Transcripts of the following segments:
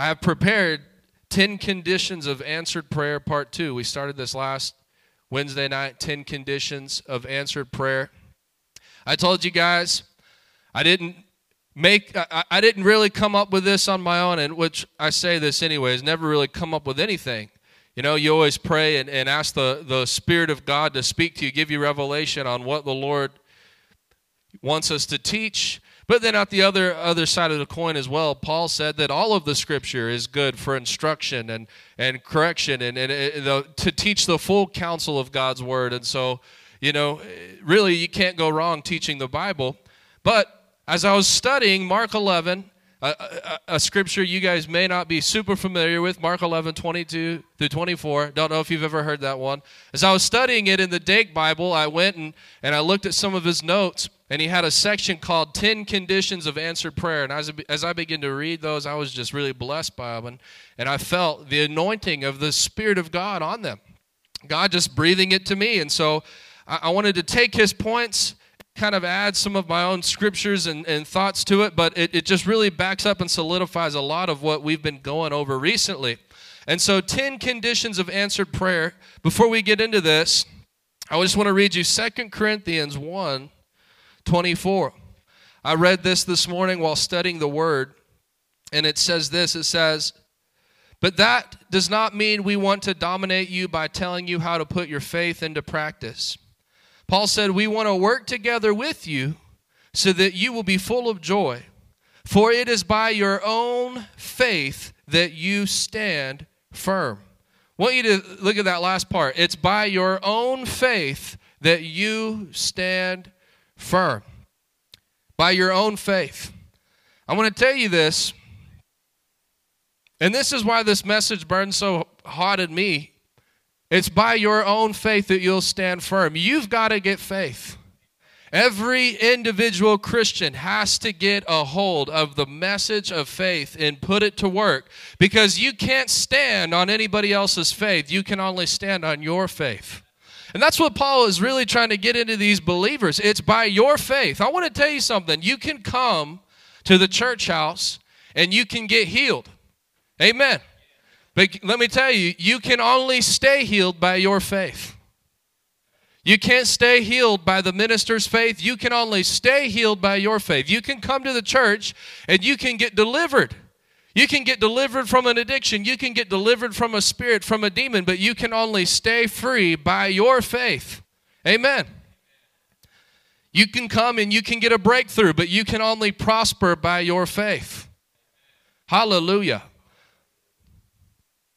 I have prepared 10 conditions of answered prayer, part two. We started this last Wednesday night 10 conditions of answered prayer. I told you guys, I didn't make I, I, didn't really come up with this on my own and which i say this anyways never really come up with anything you know you always pray and, and ask the, the spirit of god to speak to you give you revelation on what the lord wants us to teach but then at the other other side of the coin as well, Paul said that all of the scripture is good for instruction and, and correction and, and, the, to teach the full counsel of God's word. And so, you know, really you can't go wrong teaching the Bible. But as I was studying Mark 11, a, a, a, scripture you guys may not be super familiar with, Mark 11, 22 through 24. Don't know if you've ever heard that one. As I was studying it in the Dake Bible, I went and, and I looked at some of his notes and he had a section called 10 conditions of answered prayer. And as, as i began to read those i was just really blessed by them. And, and i felt the anointing of the spirit of god on them. God just breathing it to me. And so i, I wanted to take his points kind of add some of my own scriptures and, and thoughts to it. But it, it just really backs up and solidifies a lot of what we've been going over recently. And so 10 conditions of answered prayer before we get into this i just want to read you Second corinthians 1 24. I read this this morning while studying the Word, and it says this it says, But that does not mean we want to dominate you by telling you how to put your faith into practice. Paul said, We want to work together with you so that you will be full of joy. For it is by your own faith that you stand firm. I want you to look at that last part. It's by your own faith that you stand firm by your own faith. I want to tell you this, and this is why this message burns so hot at me. It's by your own faith that you'll stand firm. You've got to get faith. Every individual Christian has to get a hold of the message of faith and put it to work because you can't stand on anybody else's faith. You can only stand on your faith. And that's what Paul is really trying to get into these believers. It's by your faith. I want to tell you something. You can come to the church house and you can get healed. Amen. But let me tell you, you can only stay healed by your faith. You can't stay healed by the minister's faith. You can only stay healed by your faith. You can come to the church and you can get delivered. You can get delivered from an addiction. You can get delivered from a spirit, from a demon, but you can only stay free by your faith. Amen. You can come and you can get a breakthrough, but you can only prosper by your faith. Hallelujah.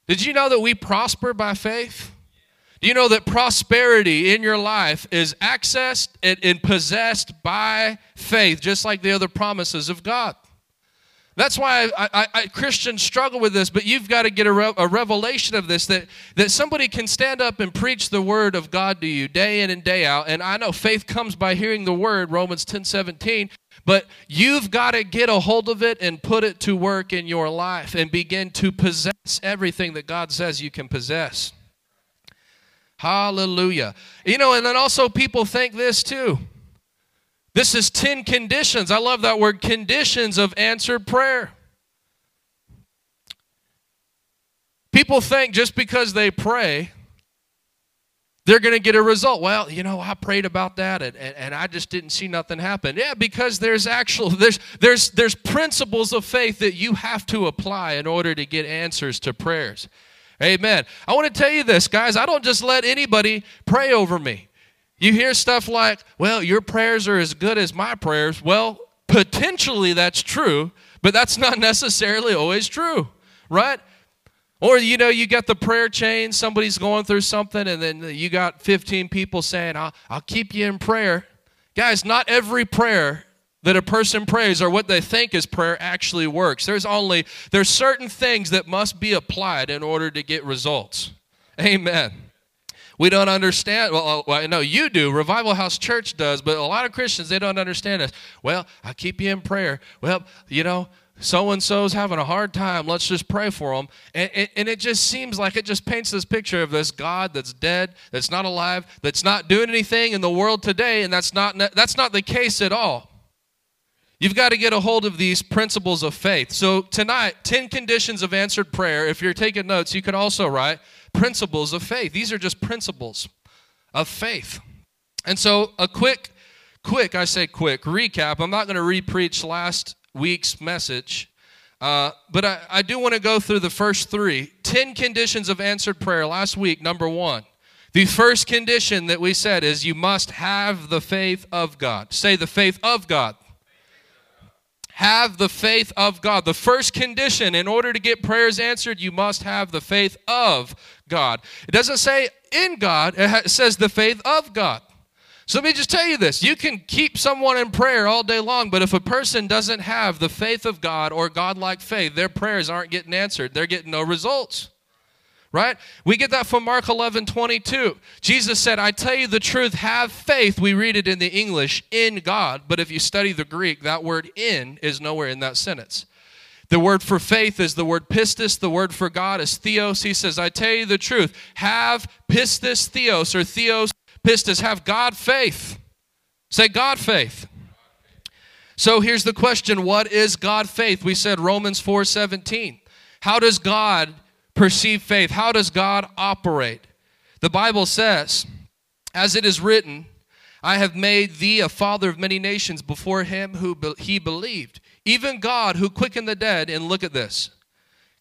Did you know that we prosper by faith? Do you know that prosperity in your life is accessed and possessed by faith, just like the other promises of God? That's why I, I, I, Christians struggle with this, but you've got to get a, re, a revelation of this that, that somebody can stand up and preach the word of God to you day in and day out. And I know faith comes by hearing the word, Romans 10 17, but you've got to get a hold of it and put it to work in your life and begin to possess everything that God says you can possess. Hallelujah. You know, and then also people think this too. This is 10 conditions. I love that word conditions of answered prayer. People think just because they pray, they're going to get a result. Well, you know, I prayed about that and, and, and, I just didn't see nothing happen. Yeah, because there's actual there's there's there's principles of faith that you have to apply in order to get answers to prayers. Amen. I want to tell you this, guys. I don't just let anybody pray over me. You hear stuff like, well, your prayers are as good as my prayers. Well, potentially that's true, but that's not necessarily always true, right? Or, you know, you got the prayer chain, somebody's going through something, and then you got 15 people saying, I'll, I'll keep you in prayer. Guys, not every prayer that a person prays or what they think is prayer actually works. There's only there's certain things that must be applied in order to get results. Amen. We don't understand. Well, uh, well, I know you do. Revival House Church does, but a lot of Christians they don't understand this. Well, I keep you in prayer. Well, you know, so and so's having a hard time. Let's just pray for them. And, and, and, it just seems like it just paints this picture of this God that's dead, that's not alive, that's not doing anything in the world today, and that's not that's not the case at all. You've got to get a hold of these principles of faith. So, tonight, 10 conditions of answered prayer. If you're taking notes, you could also write principles of faith. These are just principles of faith. And so, a quick, quick, I say quick, recap. I'm not going to repreach last week's message, uh, but I, I do want to go through the first three 10 conditions of answered prayer. Last week, number one. The first condition that we said is you must have the faith of God. Say the faith of God have the faith of God. The first condition in order to get prayers answered, you must have the faith of God. It doesn't say in God, it says the faith of God. So let me just tell you this. You can keep someone in prayer all day long, but if a person doesn't have the faith of God or God-like faith, their prayers aren't getting answered. They're getting no results right? We get that from Mark 11 22. Jesus said, I tell you the truth, have faith. We read it in the English, in God. But if you study the Greek, that word in is nowhere in that sentence. The word for faith is the word pistis. The word for God is theos. He says, I tell you the truth, have pistis theos or theos pistis. Have God faith. Say God faith. So here's the question What is God faith? We said Romans 4 17. How does God perceive faith? How does God operate? The Bible says, as it is written, I have made thee a father of many nations before him who be- he believed. Even God who quickened the dead, and look at this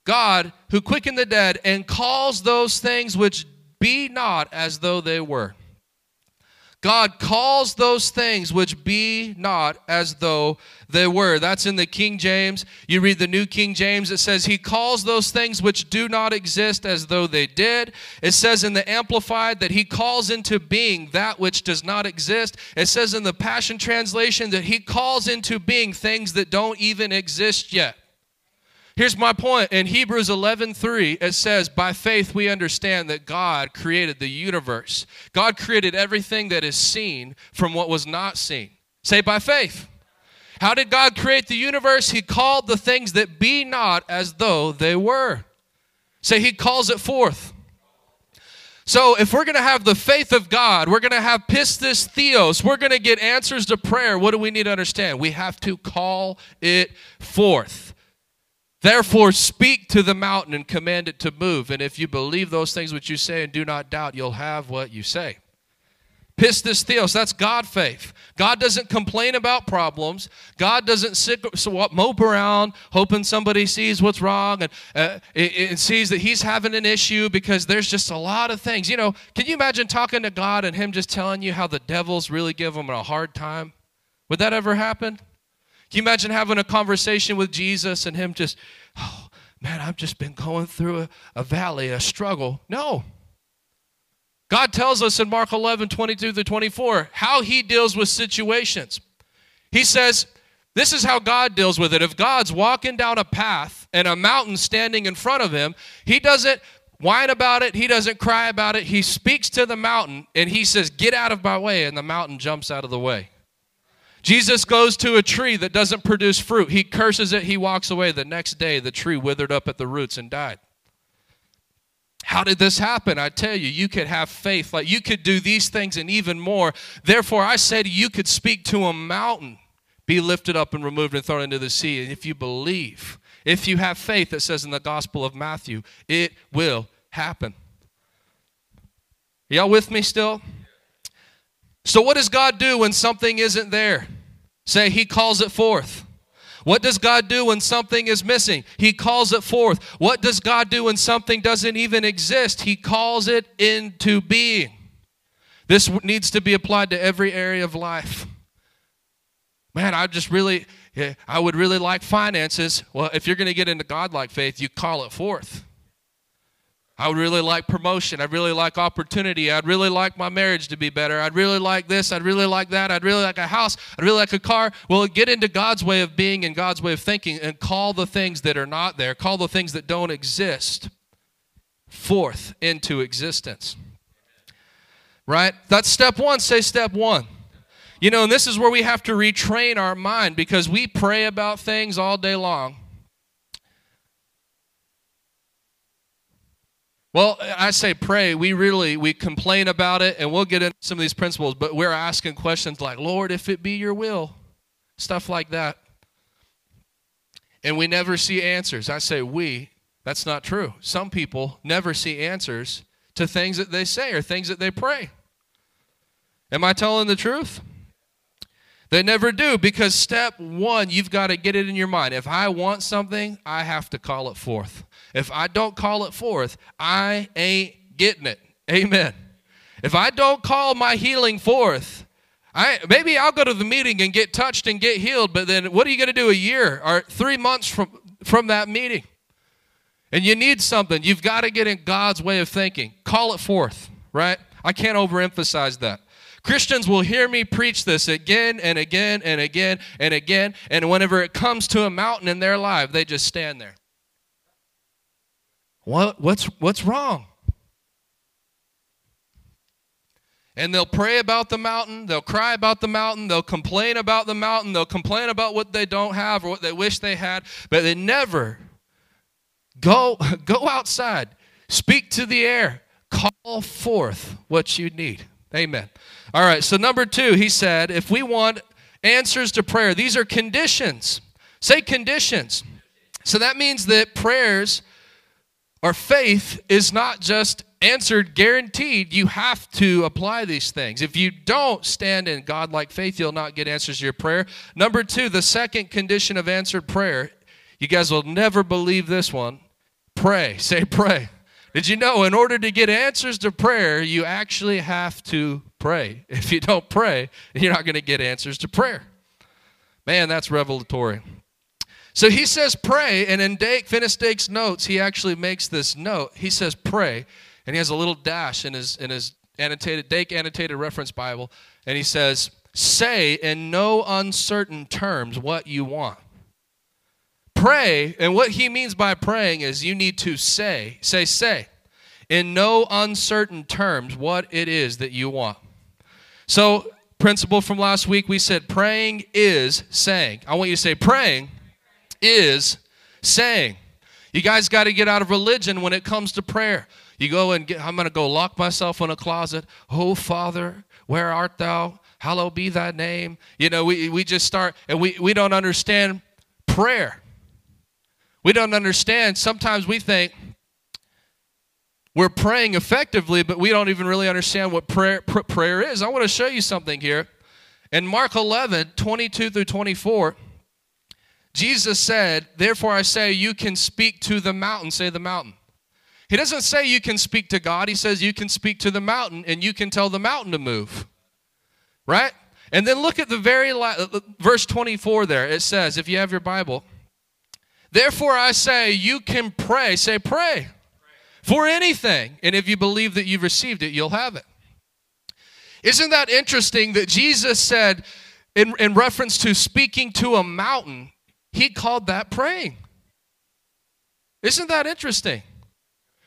God who quickened the dead and calls those things which be not as though they were. God calls those things which be not as though they were. That's in the King James. You read the New King James, it says, He calls those things which do not exist as though they did. It says in the Amplified that He calls into being that which does not exist. It says in the Passion Translation that He calls into being things that don't even exist yet. Here's my point. In Hebrews 11:3, it says, "By faith we understand that God created the universe. God created everything that is seen from what was not seen." Say by faith. How did God create the universe? He called the things that be not as though they were. Say he calls it forth. So, if we're going to have the faith of God, we're going to have pistis theos, we're going to get answers to prayer, what do we need to understand? We have to call it forth. Therefore, speak to the mountain and command it to move. And if you believe those things which you say and do not doubt, you'll have what you say. Pistis theos, that's God faith. God doesn't complain about problems. God doesn't sit, so mope around hoping somebody sees what's wrong and, uh, and sees that he's having an issue because there's just a lot of things. You know, can you imagine talking to God and him just telling you how the devils really give him a hard time? Would that ever happen? Can you imagine having a conversation with Jesus and him just, oh, man, I've just been going through a, a valley, a struggle? No. God tells us in Mark 11, 22 to 24, how he deals with situations. He says, this is how God deals with it. If God's walking down a path and a mountain standing in front of him, he doesn't whine about it, he doesn't cry about it. He speaks to the mountain and he says, Get out of my way, and the mountain jumps out of the way. Jesus goes to a tree that doesn't produce fruit. He curses it, he walks away. The next day, the tree withered up at the roots and died. How did this happen? I tell you, you could have faith. Like you could do these things and even more. Therefore, I to you, you could speak to a mountain, be lifted up and removed and thrown into the sea. And if you believe, if you have faith, it says in the Gospel of Matthew, it will happen. Y'all with me still? So, what does God do when something isn't there? Say, He calls it forth. What does God do when something is missing? He calls it forth. What does God do when something doesn't even exist? He calls it into being. This needs to be applied to every area of life. Man, I just really, eh, I would really like finances. Well, if you're going to get into God-like faith, you call it forth. I would really like promotion. I'd really like opportunity. I'd really like my marriage to be better. I'd really like this. I'd really like that. I'd really like a house. I'd really like a car. Well, get into God's way of being and God's way of thinking and call the things that are not there, call the things that don't exist forth into existence. Right? That's step one. Say step one. You know, and this is where we have to retrain our mind because we pray about things all day long. Well, I say pray. We really we complain about it, and we'll get into some of these principles. But we're asking questions like, "Lord, if it be Your will," stuff like that, and we never see answers. I say we. That's not true. Some people never see answers to things that they say or things that they pray. Am I telling the truth? They never do because step one, you've got to get it in your mind. If I want something, I have to call it forth. If I don't call it forth, I ain't getting it. Amen. If I don't call my healing forth, I maybe I'll go to the meeting and get touched and get healed, but then what are you going to do a year or 3 months from from that meeting? And you need something. You've got to get in God's way of thinking. Call it forth, right? I can't overemphasize that. Christians will hear me preach this again and again and again and again, and whenever it comes to a mountain in their life, they just stand there. What, what's, what's wrong? And they'll pray about the mountain, they'll cry about the mountain, they'll complain about the mountain, they'll complain about what they don't have or what they wish they had, but they never go, go outside, speak to the air, call forth what you need. Amen. All right, so number two, he said, if we want answers to prayer, these are conditions. Say conditions. So that means that prayers our faith is not just answered guaranteed. You have to apply these things. If you don't stand in God like faith, you'll not get answers to your prayer. Number two, the second condition of answered prayer, you guys will never believe this one. Pray. Say pray. Did you know in order to get answers to prayer, you actually have to pray? If you don't pray, you're not going to get answers to prayer. Man, that's revelatory. So he says pray, and in Dake, Finis Dake's notes, he actually makes this note. He says pray, and he has a little dash in his in his annotated Dake annotated reference Bible, and he says, say in no uncertain terms what you want. Pray, and what he means by praying is you need to say, say, say, in no uncertain terms what it is that you want. So, principle from last week, we said praying is saying. I want you to say praying is saying. You guys got to get out of religion when it comes to prayer. You go and get, I'm going to go lock myself in a closet. Oh, Father, where art thou? Hallowed be thy name. You know, we, we just start, and we, we don't understand prayer. We don't understand. Sometimes we think we're praying effectively, but we don't even really understand what prayer, pr- prayer is. I want to show you something here. In Mark 11, 22 through 24, Jesus said, Therefore I say, you can speak to the mountain. Say the mountain. He doesn't say you can speak to God. He says you can speak to the mountain and you can tell the mountain to move. Right? And then look at the very last, uh, uh, verse 24 there. It says, if you have your Bible, Therefore I say, you can pray. Say, pray, pray. For anything. And if you believe that you've received it, you'll have it. Isn't that interesting that Jesus said, in, in reference to speaking to a mountain, he called that praying. Isn't that interesting?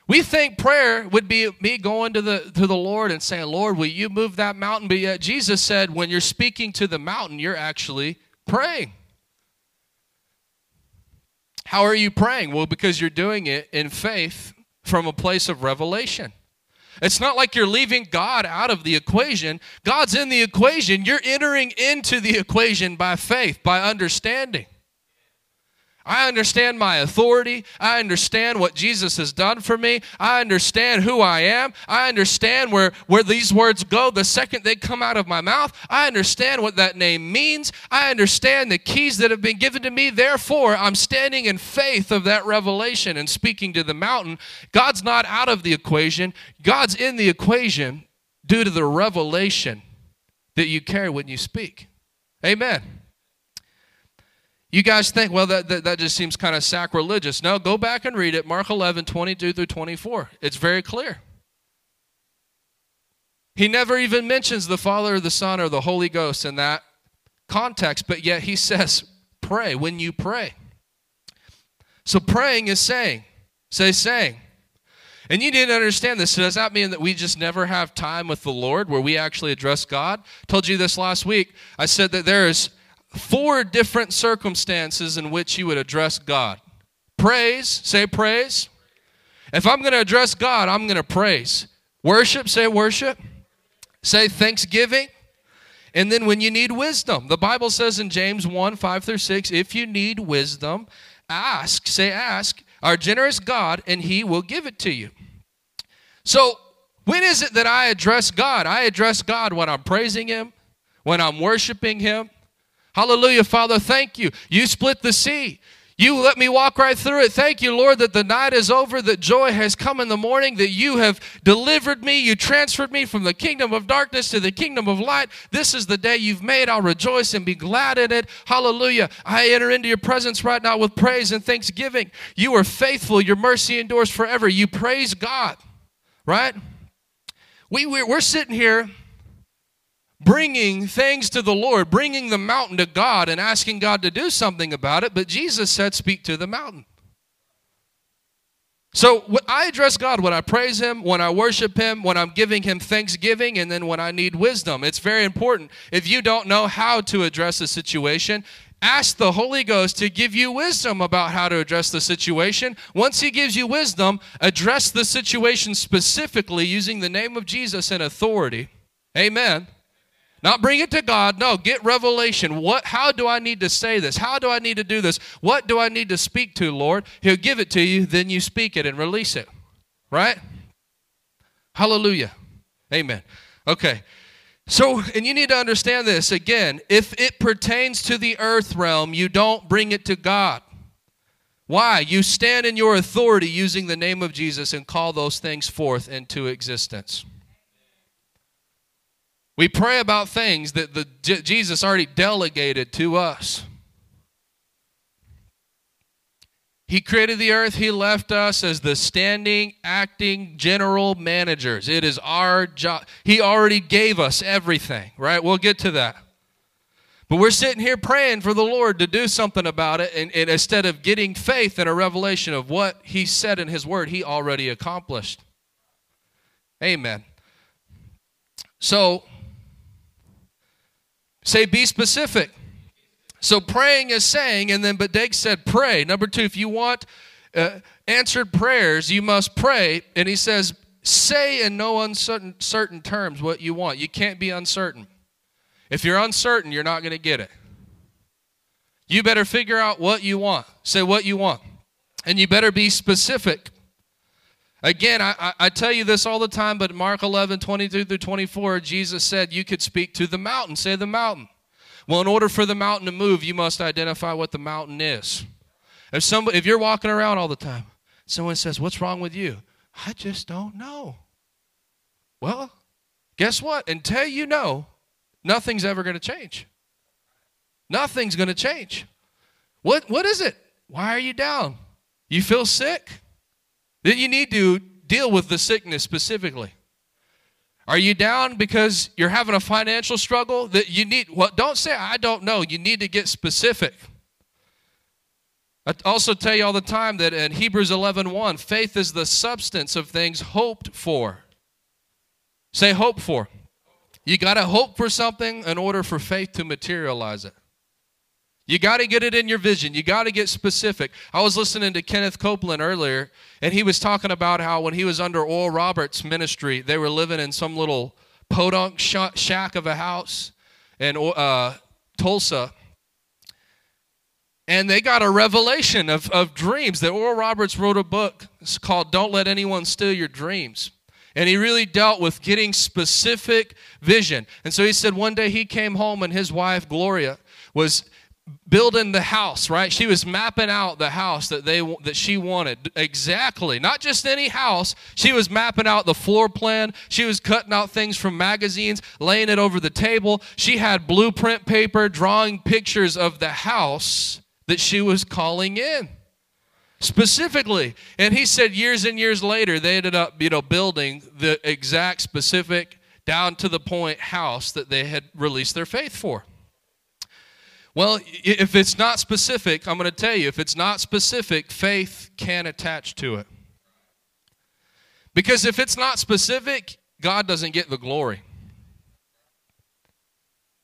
We think prayer would be me going to the to the Lord and saying, "Lord, will you move that mountain?" But yet Jesus said, when you're speaking to the mountain, you're actually praying. How are you praying? Well, because you're doing it in faith from a place of revelation. It's not like you're leaving God out of the equation. God's in the equation. You're entering into the equation by faith, by understanding. I understand my authority. I understand what Jesus has done for me. I understand who I am. I understand where, where these words go the second they come out of my mouth. I understand what that name means. I understand the keys that have been given to me. Therefore, I'm standing in faith of that revelation and speaking to the mountain. God's not out of the equation, God's in the equation due to the revelation that you carry when you speak. Amen. You guys think, well, that, that, that just seems kind of sacrilegious. No, go back and read it. Mark 11, 22 through 24. It's very clear. He never even mentions the Father or the Son or the Holy Ghost in that context, but yet he says, pray when you pray. So praying is saying. Say saying. And you need to understand this. So does that mean that we just never have time with the Lord where we actually address God? told you this last week. I said that there is four different circumstances in which you would address God. Praise, say praise. If I'm going to address God, I'm going to praise. Worship, say worship. Say thanksgiving. And then when you need wisdom, the Bible says in James 1 5 through 6, if you need wisdom, ask, say ask, our generous God, and he will give it to you. So, when is it that I address God? I address God when I'm praising him, when I'm worshiping him. Hallelujah, Father, thank you. You split the sea. You let me walk right through it. Thank you, Lord, that the night is over, that joy has come in the morning, that you have delivered me. You transferred me from the kingdom of darkness to the kingdom of light. This is the day you've made. I'll rejoice and be glad in it. Hallelujah. I enter into your presence right now with praise and thanksgiving. You are faithful. Your mercy endures forever. You praise God, right? We, we're, we're sitting here bringing things to the Lord, bringing the mountain to God and asking God to do something about it, but Jesus said, Speak to the mountain. So I address God when I praise Him, when I worship Him, when I'm giving Him thanksgiving, and then when I need wisdom. It's very important. If you don't know how to address a situation, ask the Holy Ghost to give you wisdom about how to address the situation. Once He gives you wisdom, address the situation specifically using the name of Jesus and authority. Amen. Not bring it to God. No, get revelation. What how do I need to say this? How do I need to do this? What do I need to speak to, Lord? He'll give it to you, then you speak it and release it. Right? Hallelujah. Amen. Okay. So, and you need to understand this again. If it pertains to the earth realm, you don't bring it to God. Why? You stand in your authority using the name of Jesus and call those things forth into existence. We pray about things that the, Jesus already delegated to us. He created the earth. He left us as the standing, acting general managers. It is our job. He already gave us everything, right? We'll get to that. But we're sitting here praying for the Lord to do something about it. And, and instead of getting faith and a revelation of what He said in His Word, He already accomplished. Amen. So, Say, be specific. So praying is saying, and then, Dake said, pray. Number two, if you want uh, answered prayers, you must pray. And he says, say in no uncertain certain terms what you want. You can't be uncertain. If you're uncertain, you're not going to get it. You better figure out what you want. Say what you want. And you better be specific. Again, I, I, tell you this all the time, but Mark 11, 22 through 24, Jesus said you could speak to the mountain. Say the mountain. Well, in order for the mountain to move, you must identify what the mountain is. If, somebody, if you're walking around all the time, someone says, What's wrong with you? I just don't know. Well, guess what? Until you know, nothing's ever going to change. Nothing's going to change. What, what is it? Why are you down? You feel sick? Then you need to deal with the sickness specifically. Are you down because you're having a financial struggle that you need? Well, don't say, I don't know. You need to get specific. I also tell you all the time that in Hebrews 11 1, faith is the substance of things hoped for. Say hope for. You got to hope for something in order for faith to materialize it. You got to get it in your vision. You got to get specific. I was listening to Kenneth Copeland earlier, and he was talking about how when he was under Oral Roberts' ministry, they were living in some little podunk shack of a house in uh, Tulsa. And they got a revelation of, of dreams that Oral Roberts wrote a book. It's called Don't Let Anyone Steal Your Dreams. And he really dealt with getting specific vision. And so he said one day he came home and his wife, Gloria, was building the house right? She was mapping out the house that they that she wanted. Exactly. Not just any house. She was mapping out the floor plan. She was cutting out things from magazines laying it over the table. She had blueprint paper drawing pictures of the house that she was calling in. Specifically. And he said years and years later, they ended up, you know, building the exact specific, down to the point house that they had released their faith for. Well, if it's not specific, I'm going to tell you, if it's not specific, faith can attach to it. Because if it's not specific, God doesn't get the glory.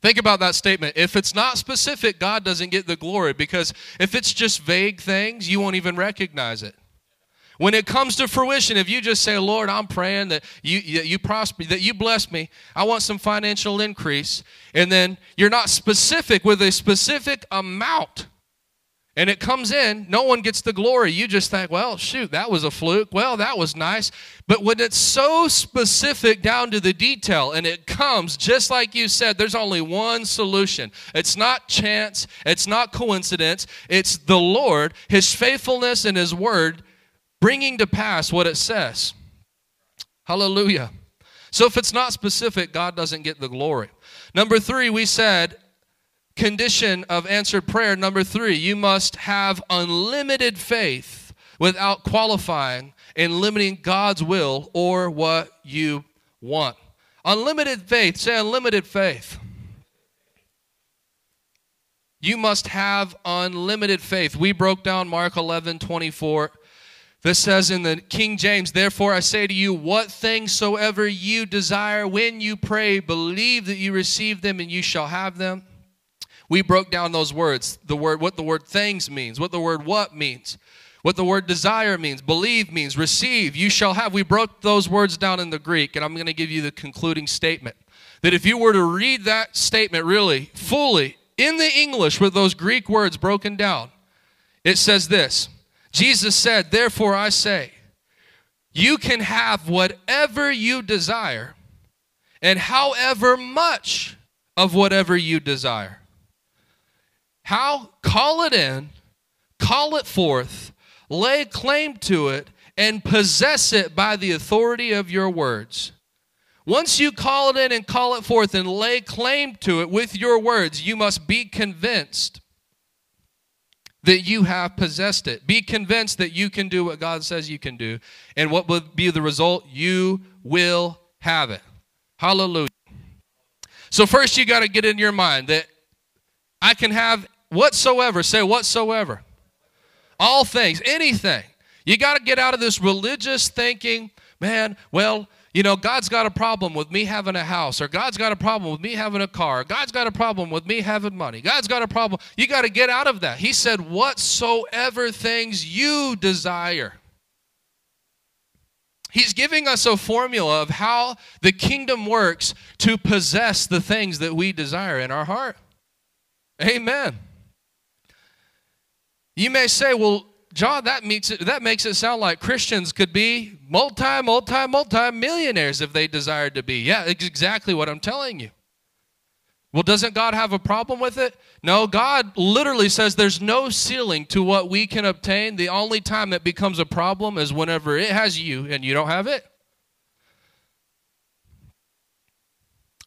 Think about that statement. If it's not specific, God doesn't get the glory because if it's just vague things, you won't even recognize it. When it comes to fruition, if you just say, Lord, I'm praying that you, you prosper, that you bless me, I want some financial increase, and then you're not specific with a specific amount, and it comes in, no one gets the glory. You just think, well, shoot, that was a fluke. Well, that was nice. But when it's so specific down to the detail and it comes, just like you said, there's only one solution. It's not chance, it's not coincidence, it's the Lord, His faithfulness and His word bringing to pass what it says. Hallelujah. So if it's not specific, God doesn't get the glory. Number three, we said condition of answered prayer number three you must have unlimited faith without qualifying and limiting God's will or what you want. Unlimited faith, say unlimited faith. You must have unlimited faith. We broke down Mark 11 24. This says in the King James, Therefore I say to you, what things soever you desire when you pray, believe that you receive them and you shall have them. We broke down those words the word what the word things means what the word what means what the word desire means believe means receive you shall have. We broke those words down in the greek and i'm going to give you the concluding statement that if you were to read that statement really fully in the english with those greek words broken down it says this jesus said therefore i say you can have whatever you desire and however much of whatever you desire how? Call it in, call it forth, lay claim to it, and possess it by the authority of your words. Once you call it in and call it forth and lay claim to it with your words, you must be convinced that you have possessed it. Be convinced that you can do what God says you can do. And what will be the result? You will have it. Hallelujah. So, first, you got to get in your mind that I can have whatsoever. Say whatsoever. All things, anything. You got to get out of this religious thinking, man, well, you know, God's got a problem with me having a house, or God's got a problem with me having a car, God's got a problem with me having money, God's got a problem. You got to get out of that. He said, whatsoever things you desire. He's giving us a formula of how the kingdom works to possess the things that we desire in our heart. Amen. You may say, well, John, that makes it, that makes it sound like Christians could be multi, multi, multi millionaires if they desired to be. Yeah, exactly what I'm telling you. Well, doesn't God have a problem with it? No, God literally says there's no ceiling to what we can obtain. The only time it becomes a problem is whenever it has you and you don't have it.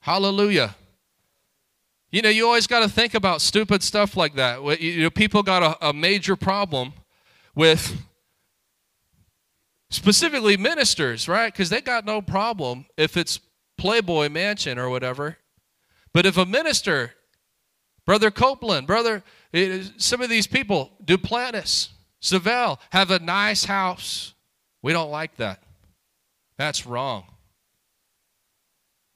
Hallelujah. You know, you always got to think about stupid stuff like that. You know, people got a, a major problem with specifically ministers, right? Because they got no problem if it's Playboy Mansion or whatever. But if a minister, Brother Copeland, Brother, eh, some of these people, Duplantis, Savelle, have a nice house, we don't like that. That's wrong.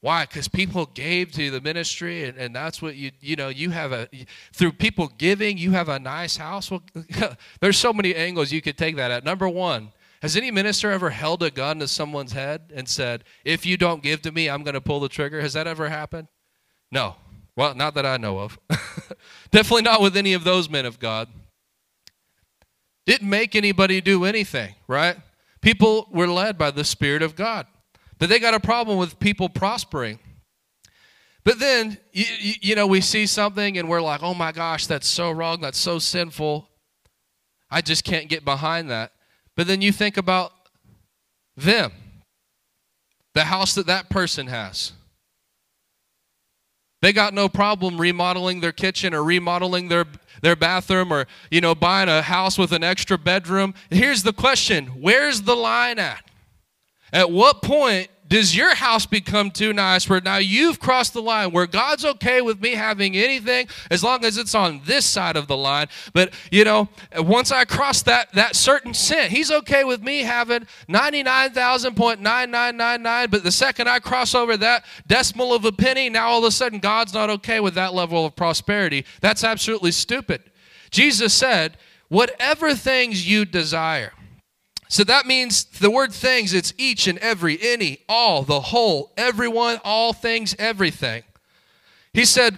Why? Because people gave to the ministry, and, and that's what you, you know, you have a, through people giving, you have a nice house. Well, there's so many angles you could take that at. Number one, has any minister ever held a gun to someone's head and said, if you don't give to me, I'm going to pull the trigger? Has that ever happened? No. Well, not that I know of. Definitely not with any of those men of God. Didn't make anybody do anything, right? People were led by the Spirit of God. But they got a problem with people prospering. But then, you, you, know, we see something and we're like, oh my gosh, that's so wrong. That's so sinful. I just can't get behind that. But then you think about them, the house that that person has. They got no problem remodeling their kitchen or remodeling their their bathroom or you know buying a house with an extra bedroom. Here's the question, where's the line at? At what point does your house become too nice where now you've crossed the line where God's okay with me having anything as long as it's on this side of the line? But you know, once I cross that that certain cent, He's okay with me having ninety nine thousand point nine nine nine nine. But the second I cross over that decimal of a penny, now all of a sudden God's not okay with that level of prosperity. That's absolutely stupid. Jesus said, "Whatever things you desire." So that means the word things, it's each and every, any, all, the whole, everyone, all things, everything. He said,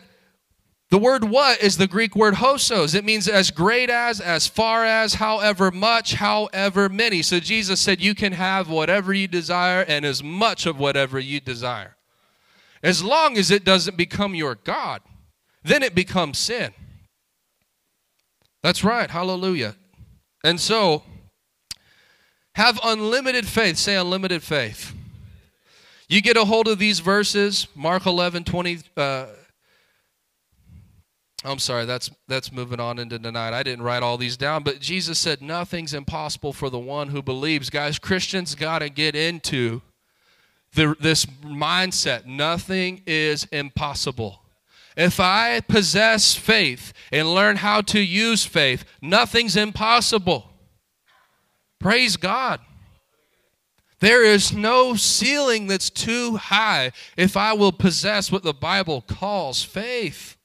the word what is the Greek word hosos. It means as great as, as far as, however much, however many. So Jesus said, You can have whatever you desire and as much of whatever you desire. As long as it doesn't become your God, then it becomes sin. That's right. Hallelujah. And so, have unlimited faith. Say unlimited faith. You get a hold of these verses, Mark 11, 20. Uh, I'm sorry, that's that's moving on into tonight. I didn't write all these down, but Jesus said nothing's impossible for the one who believes. Guys, Christians got to get into the, this mindset. Nothing is impossible. If I possess faith and learn how to use faith, nothing's impossible. Praise God. There is no ceiling that's too high if I will possess what the Bible calls faith.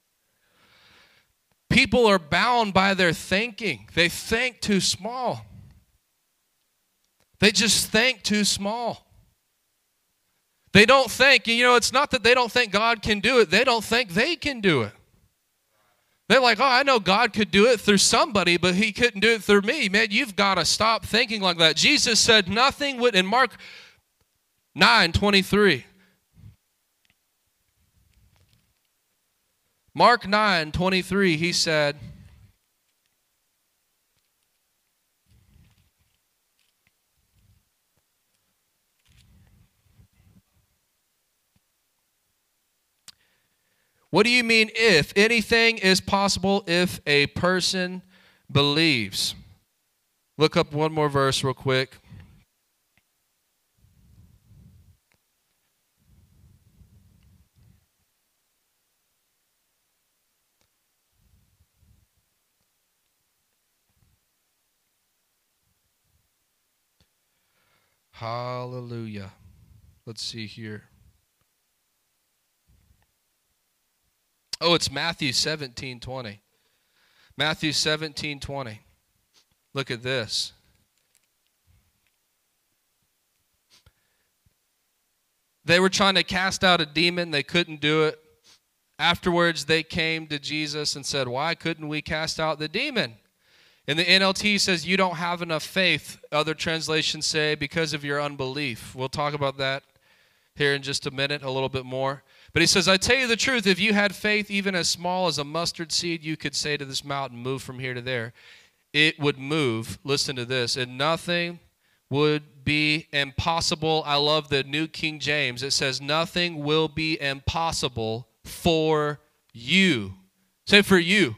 People are bound by their thinking, they think too small. They just think too small. They don't think, you know, it's not that they don't think God can do it, they don't think they can do it. They're like, oh, I know God could do it through somebody, but he couldn't do it through me. Man, you've got to stop thinking like that. Jesus said nothing would, in Mark 9 23. Mark 9 23, he said, What do you mean if? Anything is possible if a person believes. Look up one more verse real quick. Hallelujah. Let's see here. Oh, it's Matthew 17 20. Matthew 17 20. Look at this. They were trying to cast out a demon, they couldn't do it. Afterwards, they came to Jesus and said, Why couldn't we cast out the demon? And the NLT says, You don't have enough faith. Other translations say, Because of your unbelief. We'll talk about that here in just a minute, a little bit more. But he says, I tell you the truth, if you had faith even as small as a mustard seed, you could say to this mountain, Move from here to there. It would move. Listen to this. And nothing would be impossible. I love the New King James. It says, Nothing will be impossible for you. Say for you.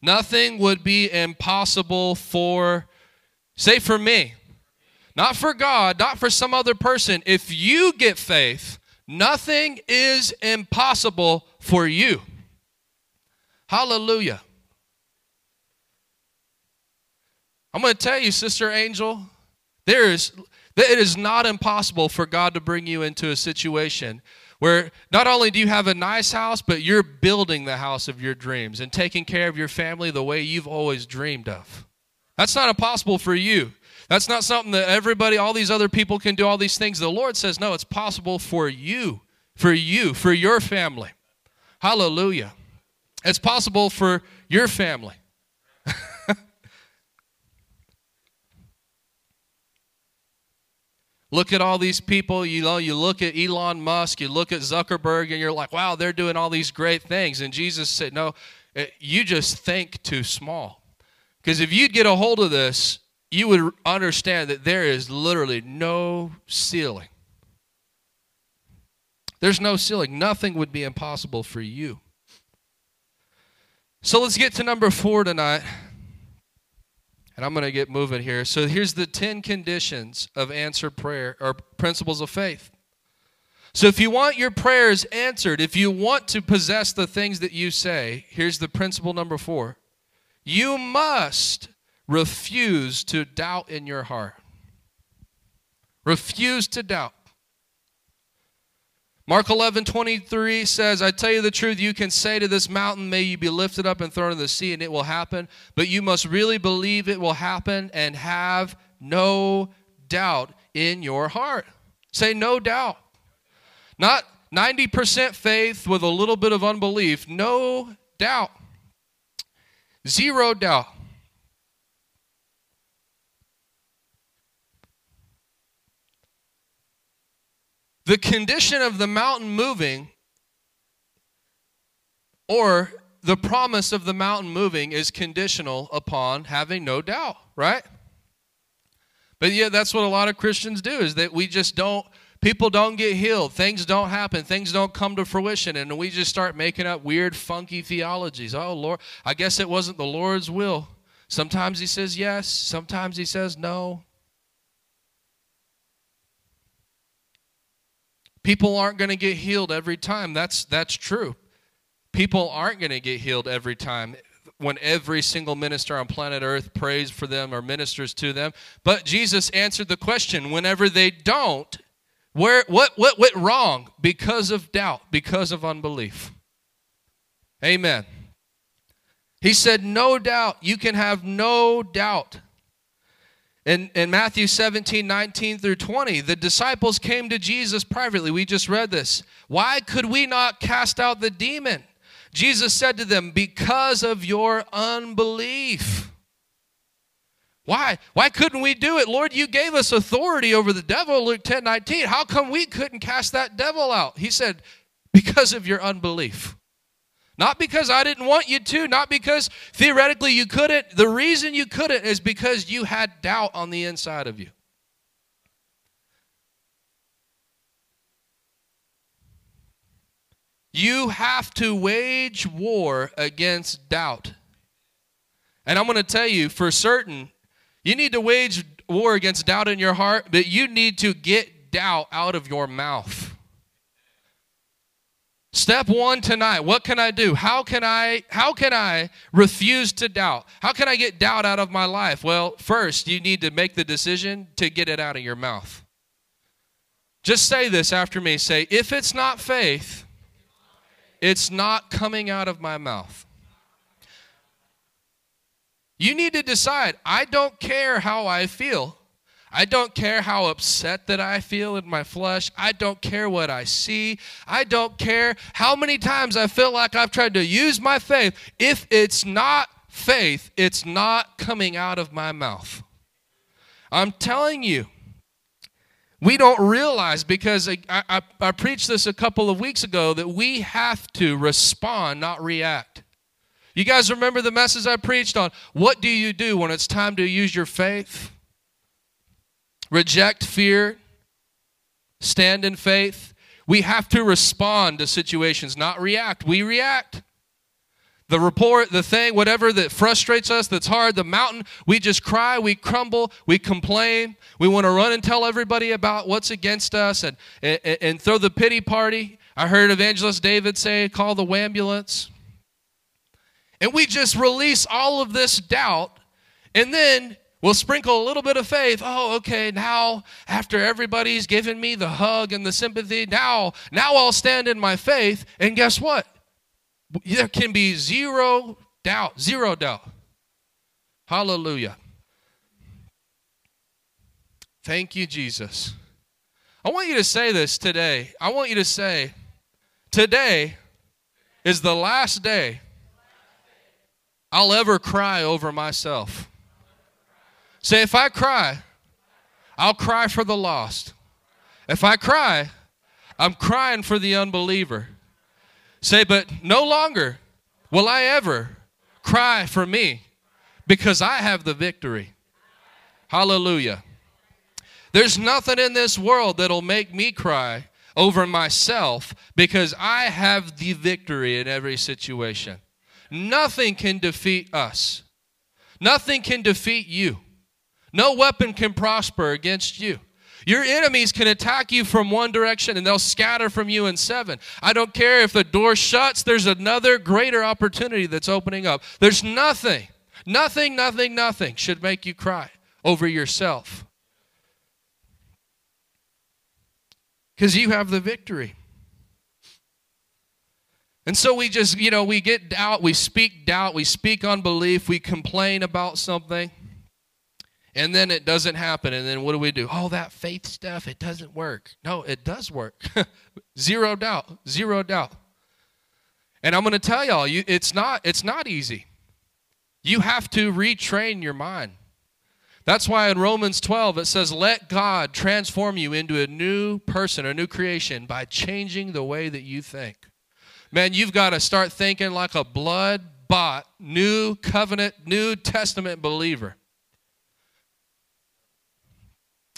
Nothing would be impossible for, say for me. Not for God, not for some other person. If you get faith, Nothing is impossible for you. Hallelujah. I'm going to tell you, Sister Angel, there is, it is not impossible for God to bring you into a situation where not only do you have a nice house, but you're building the house of your dreams and taking care of your family the way you've always dreamed of. That's not impossible for you. That's not something that everybody, all these other people can do all these things. The Lord says, no, it's possible for you, for you, for your family. Hallelujah. It's possible for your family. look at all these people, you know, you look at Elon Musk, you look at Zuckerberg, and you're like, wow, they're doing all these great things. And Jesus said, no, eh, you just think too small. Because if you'd get a hold of this, you would understand that there is literally no ceiling. There's no ceiling. Nothing would be impossible for you. So let's get to number four tonight. And I'm going to get moving here. So here's the 10 conditions of answered prayer or principles of faith. So if you want your prayers answered, if you want to possess the things that you say, here's the principle number four you must refuse to doubt in your heart. Refuse to doubt. Mark 11, 23 says, I tell you the truth, you can say to this mountain, May you be lifted up and thrown in the sea, and it will happen. But you must really believe it will happen and have no doubt in your heart. Say, no doubt. Not 90% faith with a little bit of unbelief. No doubt. Zero doubt. The condition of the mountain moving or the promise of the mountain moving is conditional upon having no doubt, right? But yeah, that's what a lot of Christians do is that we just don't people don't get healed, things don't happen, things don't come to fruition and we just start making up weird funky theologies. Oh Lord, I guess it wasn't the Lord's will. Sometimes he says yes, sometimes he says no. People aren't going to get healed every time. That's that's true. People aren't going to get healed every time when every single minister on planet Earth prays for them or ministers to them. But Jesus answered the question whenever they don't, where what what went wrong? Because of doubt, because of unbelief. Amen. He said, No doubt. You can have no doubt. In, in Matthew 17, 19 through 20, the disciples came to Jesus privately. We just read this. Why could we not cast out the demon? Jesus said to them, Because of your unbelief. Why? Why couldn't we do it? Lord, you gave us authority over the devil, Luke 10 19. How come we couldn't cast that devil out? He said, Because of your unbelief. Not because I didn't want you to, not because theoretically you couldn't. The reason you couldn't is because you had doubt on the inside of you. You have to wage war against doubt. And I'm going to tell you for certain, you need to wage war against doubt in your heart, but you need to get doubt out of your mouth. Step 1 tonight, what can I do? How can I how can I refuse to doubt? How can I get doubt out of my life? Well, first, you need to make the decision to get it out of your mouth. Just say this after me. Say, if it's not faith, it's not coming out of my mouth. You need to decide, I don't care how I feel. I don't care how upset that I feel in my flesh. I don't care what I see. I don't care how many times I feel like I've tried to use my faith. If it's not faith, it's not coming out of my mouth. I'm telling you, we don't realize because I, I, I, preached this a couple of weeks ago that we have to respond, not react. You guys remember the message I preached on? What do you do when it's time to use your faith? Reject fear, stand in faith. We have to respond to situations, not react. We react. The report, the thing, whatever that frustrates us, that's hard, the mountain, we just cry, we crumble, we complain. We want to run and tell everybody about what's against us and, and, and throw the pity party. I heard Evangelist David say, call the ambulance. And we just release all of this doubt. And then We'll sprinkle a little bit of faith. Oh, okay, now after everybody's given me the hug and the sympathy, now now I'll stand in my faith. And guess what? There can be zero doubt, zero doubt. Hallelujah. Thank you, Jesus. I want you to say this today. I want you to say, Today is the last day I'll ever cry over myself. Say, if I cry, I'll cry for the lost. If I cry, I'm crying for the unbeliever. Say, but no longer will I ever cry for me because I have the victory. Hallelujah. There's nothing in this world that'll make me cry over myself because I have the victory in every situation. Nothing can defeat us. Nothing can defeat you. No weapon can prosper against you. Your enemies can attack you from one direction and they'll scatter from you in seven. I don't care if the door shuts, there's another greater opportunity that's opening up. There's nothing, nothing, nothing, nothing should make you cry over yourself. Because you have the victory. And so we just, you know, we get doubt, we speak doubt, we speak unbelief, we complain about something, and then it doesn't happen. And then what do we do? Oh, that faith stuff, it doesn't work. No, it does work. zero doubt, zero doubt. And I'm going to tell y'all, you, it's not, it's not easy. You have to retrain your mind. That's why in Romans 12 it says, Let God transform you into a new person, a new creation, by changing the way that you think. Man, you've got to start thinking like a blood bought, new covenant, New Testament believer.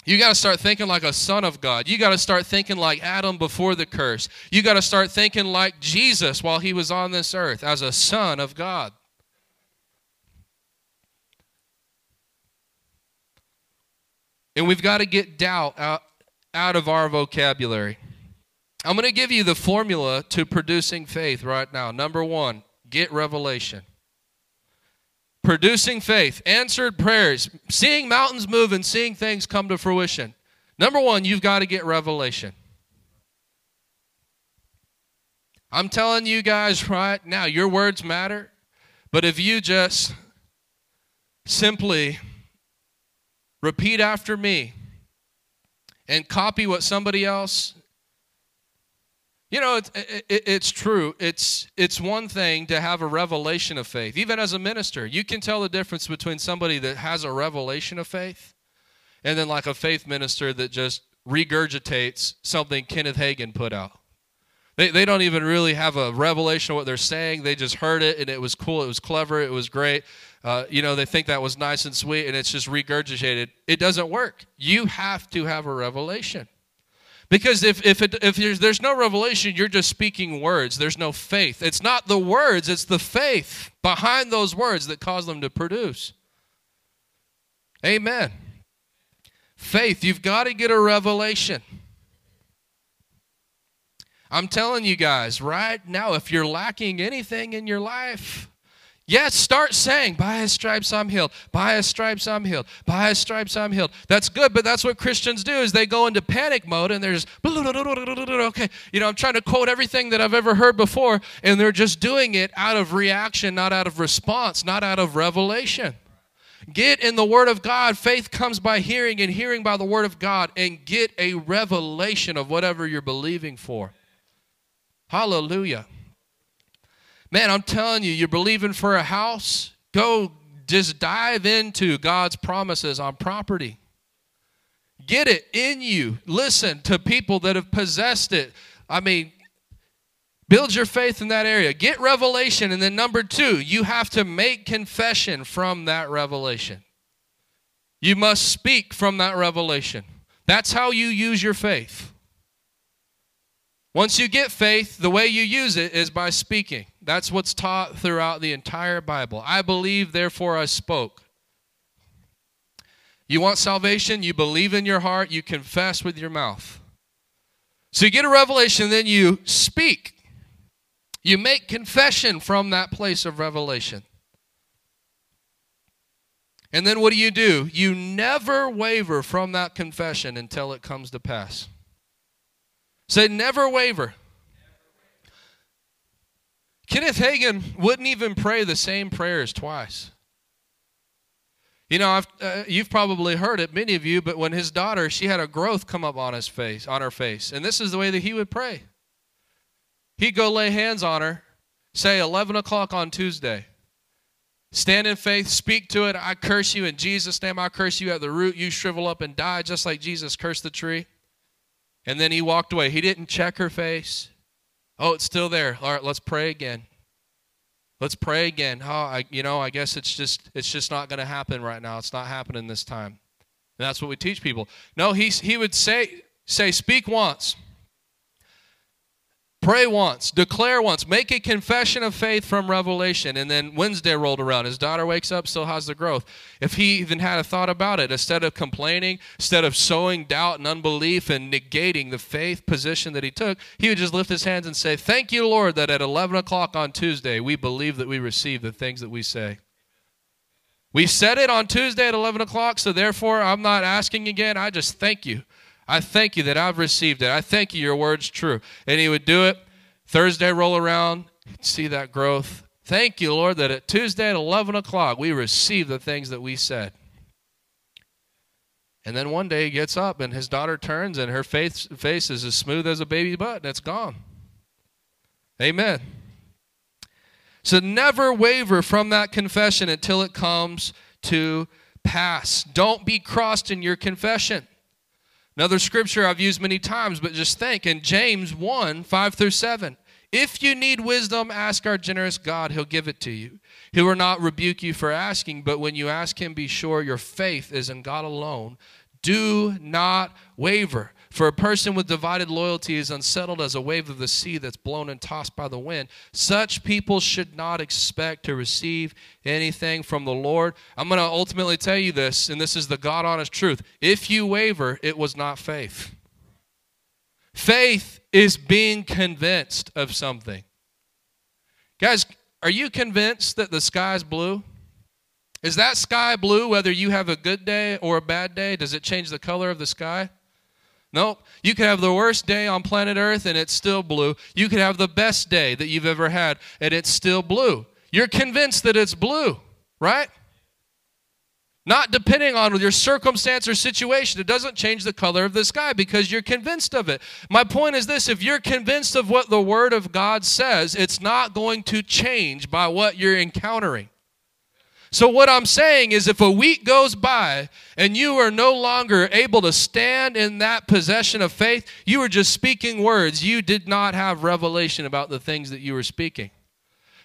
You got to start thinking like a son of God. You got to start thinking like Adam before the curse. You got to start thinking like Jesus while he was on this earth as a son of God. And we've got to get doubt out, out of our vocabulary. I'm going to give you the formula to producing faith right now. Number one, get revelation. Producing faith, answered prayers, seeing mountains move and seeing things come to fruition. Number one, you've got to get revelation. I'm telling you guys right now, your words matter, but if you just simply repeat after me and copy what somebody else you know, it's, it, it's true. It's, it's one thing to have a revelation of faith. Even as a minister, you can tell the difference between somebody that has a revelation of faith and then like a faith minister that just regurgitates something Kenneth Hagin put out. They, they don't even really have a revelation of what they're saying. They just heard it and it was cool. It was clever. It was great. Uh, you know, they think that was nice and sweet and it's just regurgitated. It doesn't work. You have to have a revelation. Because if, if, it, if there's, there's no revelation, you're just speaking words. There's no faith. It's not the words, it's the faith behind those words that cause them to produce. Amen. Faith, you've got to get a revelation. I'm telling you guys right now, if you're lacking anything in your life, Yes, start saying, by his stripes I'm healed. By his stripes I'm healed. By his stripes I'm healed. That's good, but that's what Christians do is they go into panic mode and they're just, okay, you know, I'm trying to quote everything that I've ever heard before, and they're just doing it out of reaction, not out of response, not out of revelation. Get in the Word of God. Faith comes by hearing, and hearing by the Word of God, and get a revelation of whatever you're believing for. Hallelujah. Man, I'm telling you, you're believing for a house, go just dive into God's promises on property. Get it in you. Listen to people that have possessed it. I mean, build your faith in that area. Get revelation. And then, number two, you have to make confession from that revelation. You must speak from that revelation. That's how you use your faith. Once you get faith, the way you use it is by speaking. That's what's taught throughout the entire Bible. I believe, therefore I spoke. You want salvation? You believe in your heart, you confess with your mouth. So you get a revelation, then you speak. You make confession from that place of revelation. And then what do you do? You never waver from that confession until it comes to pass. Say, never waver. Kenneth Hagin wouldn't even pray the same prayers twice. You know, uh, you've probably heard it, many of you, but when his daughter, she had a growth come up on his face, on her face, and this is the way that he would pray. He'd go lay hands on her, say 11 o'clock on Tuesday. Stand in faith, speak to it. I curse you in Jesus' name. I curse you at the root. You shrivel up and die, just like Jesus cursed the tree. And then he walked away. He didn't check her face. Oh, it's still there. All right, let's pray again. Let's pray again. Oh, I, you know, I guess it's just it's just not going to happen right now. It's not happening this time. And that's what we teach people. No, he he would say say speak once. Pray once, declare once, make a confession of faith from Revelation. And then Wednesday rolled around. His daughter wakes up, still has the growth. If he even had a thought about it, instead of complaining, instead of sowing doubt and unbelief and negating the faith position that he took, he would just lift his hands and say, Thank you, Lord, that at 11 o'clock on Tuesday, we believe that we receive the things that we say. We said it on Tuesday at 11 o'clock, so therefore I'm not asking again. I just thank you. I thank you that I've received it. I thank you, your word's true. And he would do it. Thursday roll around, see that growth. Thank you, Lord, that at Tuesday at 11 o'clock we receive the things that we said. And then one day he gets up and his daughter turns and her face, face is as smooth as a baby butt and it's gone. Amen. So never waver from that confession until it comes to pass. Don't be crossed in your confession. Another scripture I've used many times, but just think in James 1 5 through 7. If you need wisdom, ask our generous God, He'll give it to you. He will not rebuke you for asking, but when you ask Him, be sure your faith is in God alone. Do not waver. For a person with divided loyalty is unsettled as a wave of the sea that's blown and tossed by the wind. Such people should not expect to receive anything from the Lord. I'm going to ultimately tell you this, and this is the God honest truth. If you waver, it was not faith. Faith is being convinced of something. Guys, are you convinced that the sky's blue? Is that sky blue whether you have a good day or a bad day? Does it change the color of the sky? No, you could have the worst day on planet Earth and it's still blue. You could have the best day that you've ever had and it's still blue. You're convinced that it's blue, right? Not depending on your circumstance or situation. It doesn't change the color of the sky because you're convinced of it. My point is this if you're convinced of what the Word of God says, it's not going to change by what you're encountering. So, what I'm saying is, if a week goes by and you are no longer able to stand in that possession of faith, you were just speaking words. You did not have revelation about the things that you were speaking.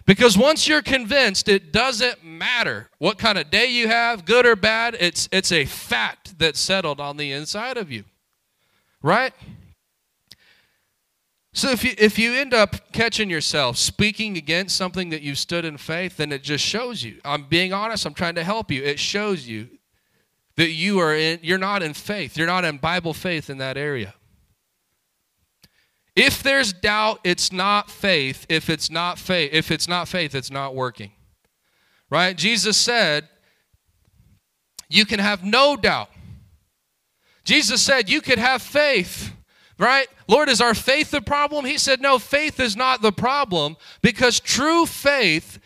Because once you're convinced, it doesn't matter what kind of day you have, good or bad, it's, it's a fact that's settled on the inside of you. Right? So if you if you end up catching yourself speaking against something that you've stood in faith, then it just shows you. I'm being honest, I'm trying to help you. It shows you that you are in you're not in faith. You're not in Bible faith in that area. If there's doubt, it's not faith. If it's not faith, if it's not faith, it's not working. Right? Jesus said, you can have no doubt. Jesus said you could have faith right? Lord, is our faith the problem? He said, No, faith is not the problem because true faith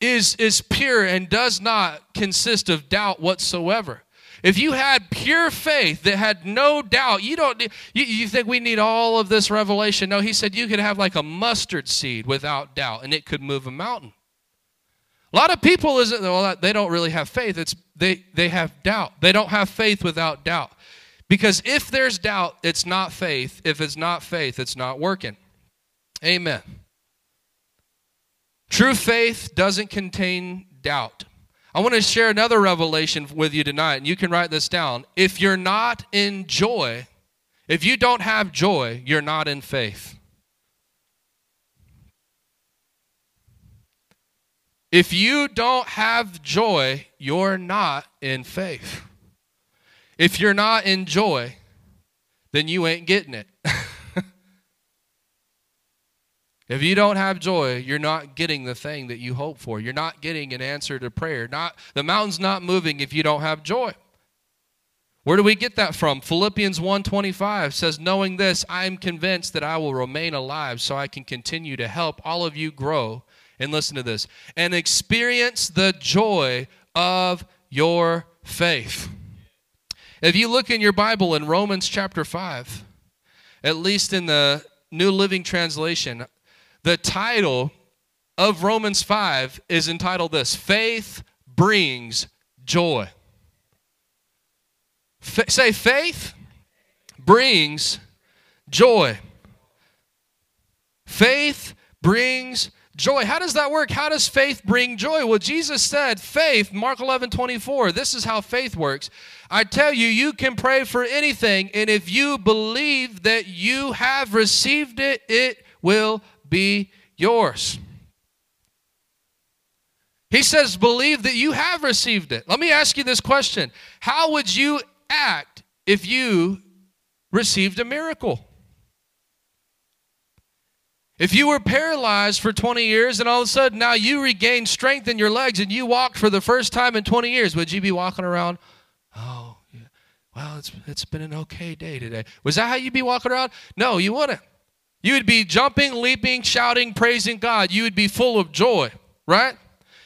is, is pure and does not consist of doubt whatsoever. If you had pure faith that had no doubt, you don't you, you think we need all of this revelation. No, he said you could have like a mustard seed without doubt and it could move a mountain. A lot of people isn't well, they don't really have faith. It's they they have doubt. They don't have faith without doubt. Because if there's doubt, it's not faith. If it's not faith, it's not working. Amen. True faith doesn't contain doubt. I want to share another revelation with you tonight, and you can write this down. If you're not in joy, if you don't have joy, you're not in faith. If you don't have joy, you're not in faith. If you're not in joy, then you ain't getting it. if you don't have joy, you're not getting the thing that you hope for. You're not getting an answer to prayer. Not the mountain's not moving if you don't have joy. Where do we get that from? Philippians 1:25 says, "Knowing this, I am convinced that I will remain alive so I can continue to help all of you grow." And listen to this, and experience the joy of your faith. If you look in your Bible in Romans chapter 5, at least in the New Living Translation, the title of Romans 5 is entitled this Faith Brings Joy. Say, faith brings joy. Faith brings joy. How does that work? How does faith bring joy? Well, Jesus said, faith, Mark 11, 24, this is how faith works. I tell you, you can pray for anything, and if you believe that you have received it, it will be yours. He says, believe that you have received it. Let me ask you this question How would you act if you received a miracle? If you were paralyzed for 20 years and all of a sudden now you regained strength in your legs and you walked for the first time in 20 years, would you be walking around? Well, it's, it's been an okay day today. Was that how you'd be walking around? No, you wouldn't. You would be jumping, leaping, shouting, praising God. You would be full of joy, right?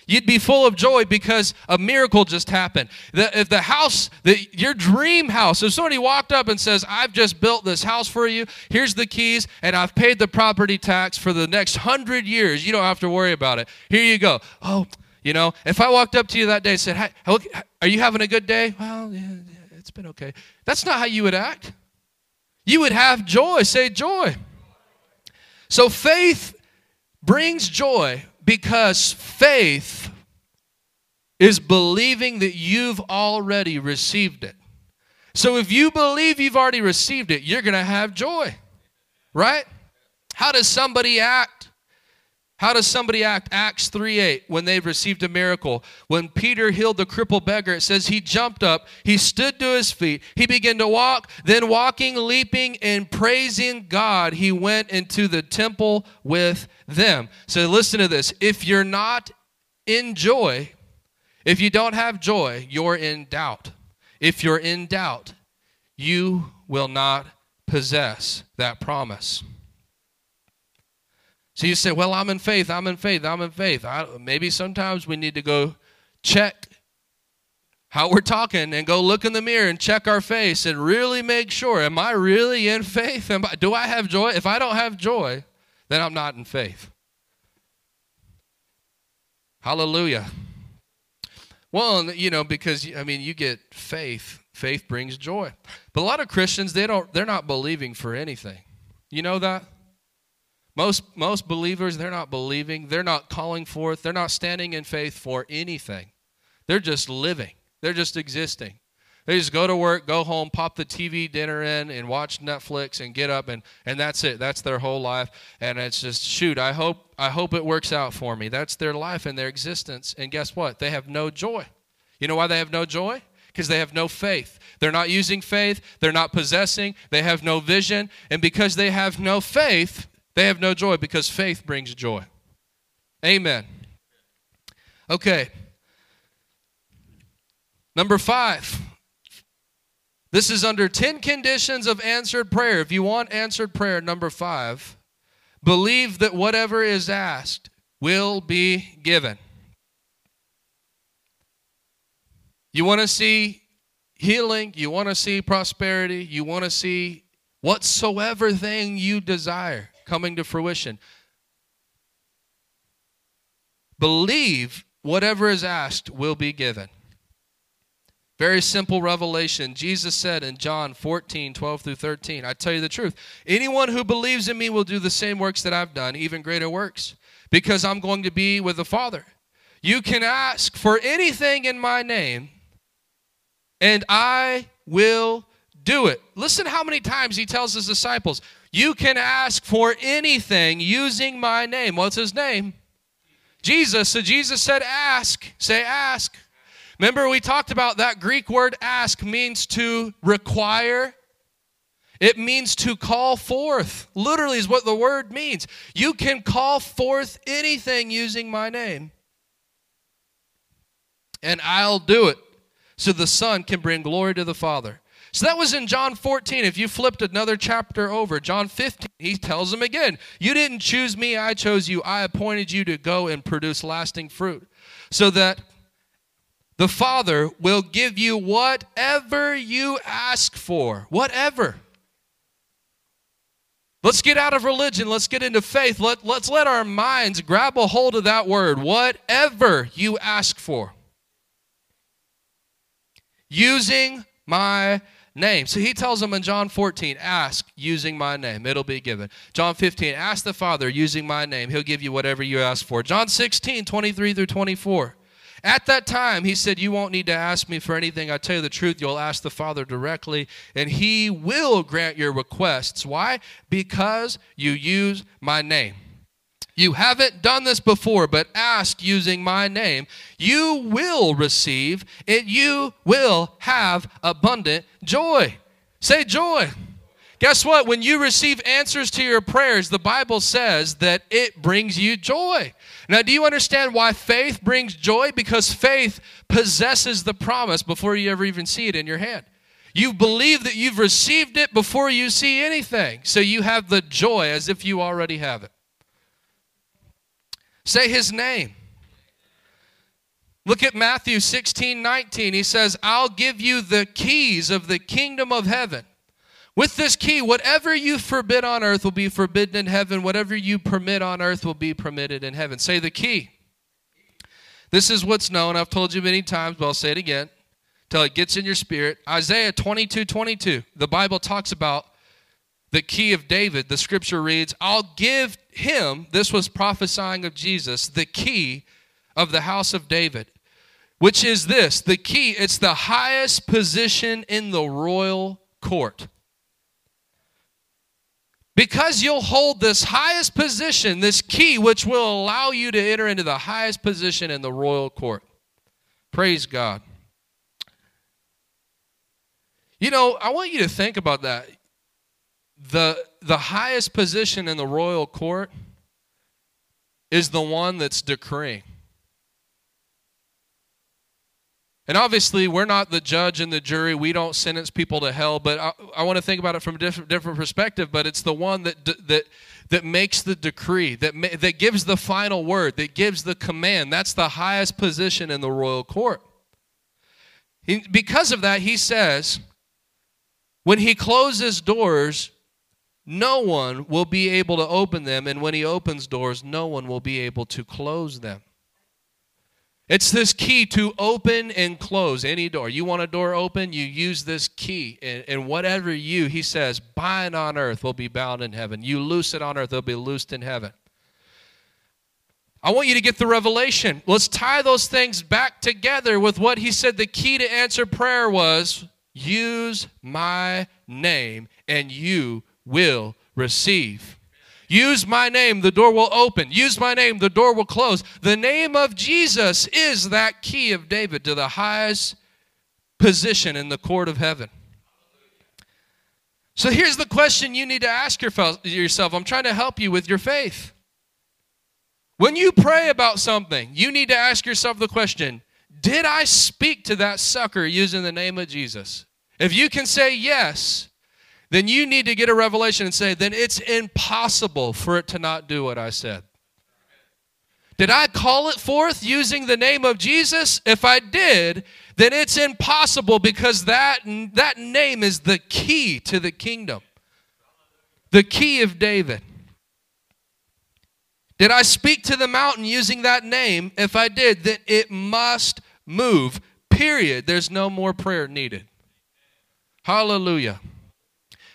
You'd be full of joy because a miracle just happened. The, if the house, the, your dream house, if somebody walked up and says, I've just built this house for you, here's the keys, and I've paid the property tax for the next hundred years, you don't have to worry about it. Here you go. Oh, you know, if I walked up to you that day and said, hey, Are you having a good day? Well, yeah, it's been okay. That's not how you would act. You would have joy. Say joy. So faith brings joy because faith is believing that you've already received it. So if you believe you've already received it, you're going to have joy. Right? How does somebody act? How does somebody act? Acts 3 8, when they've received a miracle. When Peter healed the crippled beggar, it says he jumped up, he stood to his feet, he began to walk, then walking, leaping, and praising God, he went into the temple with them. So listen to this. If you're not in joy, if you don't have joy, you're in doubt. If you're in doubt, you will not possess that promise. So you say, Well, I'm in faith, I'm in faith, I'm in faith. I, maybe sometimes we need to go check how we're talking and go look in the mirror and check our face and really make sure am I really in faith? Am I, do I have joy? If I don't have joy, then I'm not in faith. Hallelujah. Well, you know, because I mean, you get faith. Faith brings joy. But a lot of Christians, they don't they're not believing for anything. You know that? Most, most believers, they're not believing, they're not calling forth, they're not standing in faith for anything. They're just living, they're just existing. They just go to work, go home, pop the TV dinner in, and watch Netflix, and get up, and, and that's it. That's their whole life. And it's just shoot. I hope I hope it works out for me. That's their life and their existence. And guess what? They have no joy. You know why they have no joy? Because they have no faith. They're not using faith. They're not possessing. They have no vision. And because they have no faith, they have no joy because faith brings joy. Amen. Okay. Number five. This is under 10 conditions of answered prayer. If you want answered prayer, number five, believe that whatever is asked will be given. You want to see healing, you want to see prosperity, you want to see whatsoever thing you desire coming to fruition. Believe whatever is asked will be given. Very simple revelation. Jesus said in John 14, 12 through 13, I tell you the truth. Anyone who believes in me will do the same works that I've done, even greater works, because I'm going to be with the Father. You can ask for anything in my name, and I will do it. Listen how many times he tells his disciples, you can ask for anything using my name. What's his name? Jesus. So Jesus said, Ask. Say, Ask. Remember, we talked about that Greek word ask means to require. It means to call forth. Literally, is what the word means. You can call forth anything using my name, and I'll do it so the Son can bring glory to the Father. So that was in John 14. If you flipped another chapter over, John 15, he tells them again, You didn't choose me, I chose you. I appointed you to go and produce lasting fruit. So that the Father will give you whatever you ask for. Whatever. Let's get out of religion. Let's get into faith. Let, let's let our minds grab a hold of that word. Whatever you ask for. Using my name. So he tells them in John 14, ask using my name, it'll be given. John 15, ask the Father using my name, he'll give you whatever you ask for. John 16, 23 through 24, At that time, he said, You won't need to ask me for anything. I tell you the truth, you'll ask the Father directly, and he will grant your requests. Why? Because you use my name. You haven't done this before, but ask using my name. You will receive, and you will have abundant joy. Say joy. Guess what? When you receive answers to your prayers, the Bible says that it brings you joy. Now, do you understand why faith brings joy? Because faith possesses the promise before you ever even see it in your hand. You believe that you've received it before you see anything. So you have the joy as if you already have it. Say his name. Look at Matthew 16 19. He says, I'll give you the keys of the kingdom of heaven. With this key, whatever you forbid on earth will be forbidden in heaven. Whatever you permit on earth will be permitted in heaven. Say the key. This is what's known. I've told you many times, but I'll say it again till it gets in your spirit. Isaiah 22 22. The Bible talks about the key of David. The scripture reads, I'll give him, this was prophesying of Jesus, the key of the house of David, which is this the key, it's the highest position in the royal court. Because you'll hold this highest position, this key, which will allow you to enter into the highest position in the royal court. Praise God. You know, I want you to think about that. The, the highest position in the royal court is the one that's decreeing. And obviously, we're not the judge and the jury. We don't sentence people to hell. But I, I want to think about it from a different, different perspective. But it's the one that, that, that makes the decree, that, that gives the final word, that gives the command. That's the highest position in the royal court. He, because of that, he says, when he closes doors, no one will be able to open them. And when he opens doors, no one will be able to close them. It's this key to open and close any door. You want a door open, you use this key. And, and, whatever you, he says, bind on earth will be bound in heaven. You loose it on earth, it'll be loosed in heaven. I want you to get the revelation. Let's tie those things back together with what he said the key to answer prayer was use my name and you will receive. Use my name, the door will open. Use my name, the door will close. The name of Jesus is that key of David to the highest position in the court of heaven. So here's the question you need to ask yourself. I'm trying to help you with your faith. When you pray about something, you need to ask yourself the question Did I speak to that sucker using the name of Jesus? If you can say yes, then you need to get a revelation and say, then it's impossible for it to not do what I said. Did I call it forth using the name of Jesus? If I did, then it's impossible because that, that name is the key to the kingdom, the key of David. Did I speak to the mountain using that name? If I did, then it must move. Period. There's no more prayer needed. Hallelujah.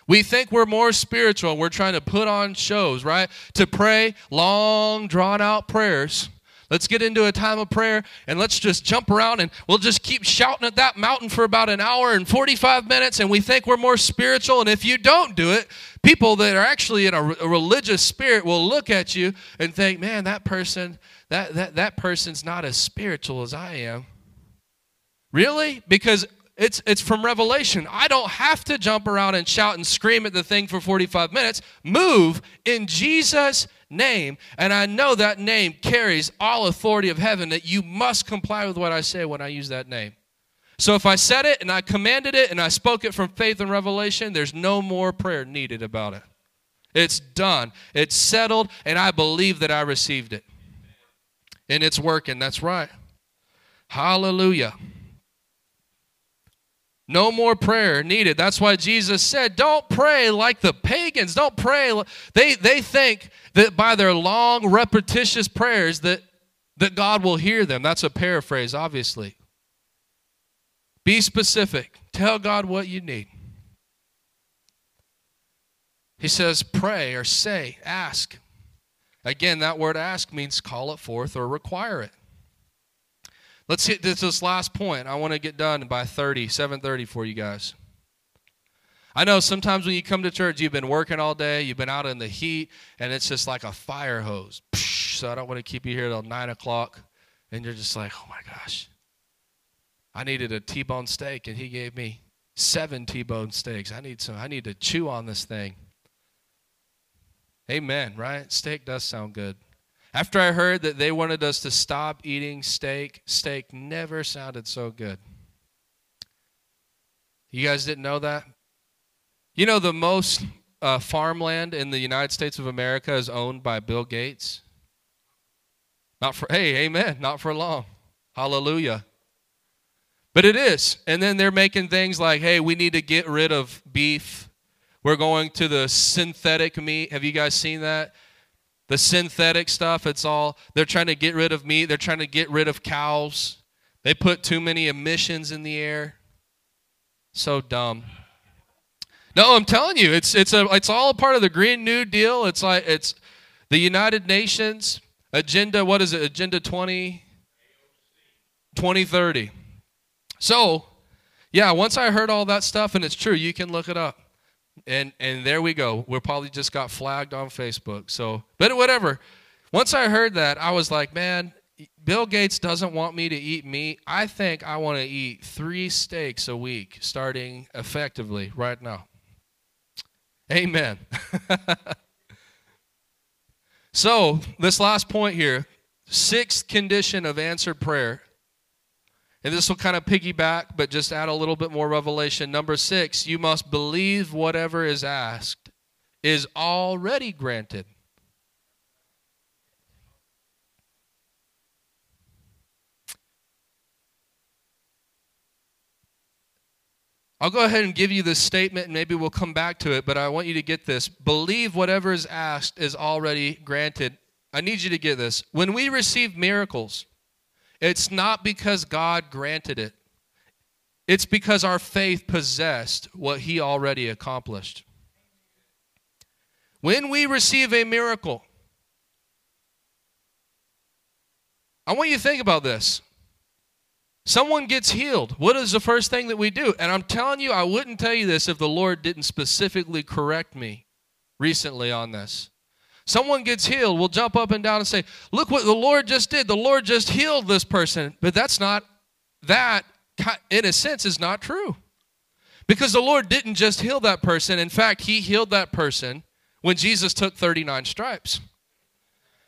We think we're more spiritual. We're trying to put on shows, right? To pray long, drawn out prayers. Let's get into a time of prayer and let's just jump around and we'll just keep shouting at that mountain for about an hour and 45 minutes and we think we're more spiritual. And if you don't do it, people that are actually in a, religious spirit will look at you and think, man, that person, that, that, that person's not as spiritual as I am. Really? Because it's, it's from Revelation. I don't have to jump around and shout and scream at the thing for 45 minutes. Move in Jesus' name. And I know that name carries all authority of heaven, that you must comply with what I say when I use that name. So if I said it and I commanded it and I spoke it from faith and revelation, there's no more prayer needed about it. It's done, it's settled, and I believe that I received it. And it's working. That's right. Hallelujah. No more prayer needed. That's why Jesus said, Don't pray like the pagans. Don't pray. They, they think that by their long, repetitious prayers that, that God will hear them. That's a paraphrase, obviously. Be specific. Tell God what you need. He says, Pray or say, ask. Again, that word ask means call it forth or require it. Let's hit this, this last point. I want to get done by 30, 7:30 for you guys. I know sometimes when you come to church, you've been working all day, you've been out in the heat, and it's just like a fire hose. So I don't want to keep you here till nine o'clock, and you're just like, oh my gosh, I needed a T-bone steak, and he gave me seven T-bone steaks. I need some. I need to chew on this thing. Amen. Right? Steak does sound good. After I heard that they wanted us to stop eating steak, steak never sounded so good. You guys didn't know that? You know, the most uh, farmland in the United States of America is owned by Bill Gates. Not for, hey, amen, not for long. Hallelujah. But it is. And then they're making things like, hey, we need to get rid of beef. We're going to the synthetic meat. Have you guys seen that? The synthetic stuff, it's all, they're trying to get rid of meat. They're trying to get rid of cows. They put too many emissions in the air. So dumb. No, I'm telling you, it's it's a it's all a part of the Green New Deal. It's like it's the United Nations agenda. What is it? Agenda 20 2030. So, yeah, once I heard all that stuff, and it's true, you can look it up. And and there we go. We probably just got flagged on Facebook. So, but whatever. Once I heard that, I was like, man, Bill Gates doesn't want me to eat meat. I think I want to eat three steaks a week, starting effectively right now. Amen. so, this last point here sixth condition of answered prayer and this will kind of piggyback, but just add a little bit more revelation. Number six, you must believe whatever is asked is already granted. I'll go ahead and give you this statement and maybe we'll come back to it, but I want you to get this. Believe whatever is asked is already granted. I need you to get this. When we receive miracles, it's not because God granted it, it's because our faith possessed what He already accomplished. When we receive a miracle, I want you to think about this. Someone gets healed. What is the first thing that we do? And I'm telling you, I wouldn't tell you this if the Lord didn't specifically correct me recently on this. Someone gets healed, we'll jump up and down and say, Look what the Lord just did. The Lord just healed this person. But that's not, that in a sense is not true. Because the Lord didn't just heal that person. In fact, He healed that person when Jesus took 39 stripes.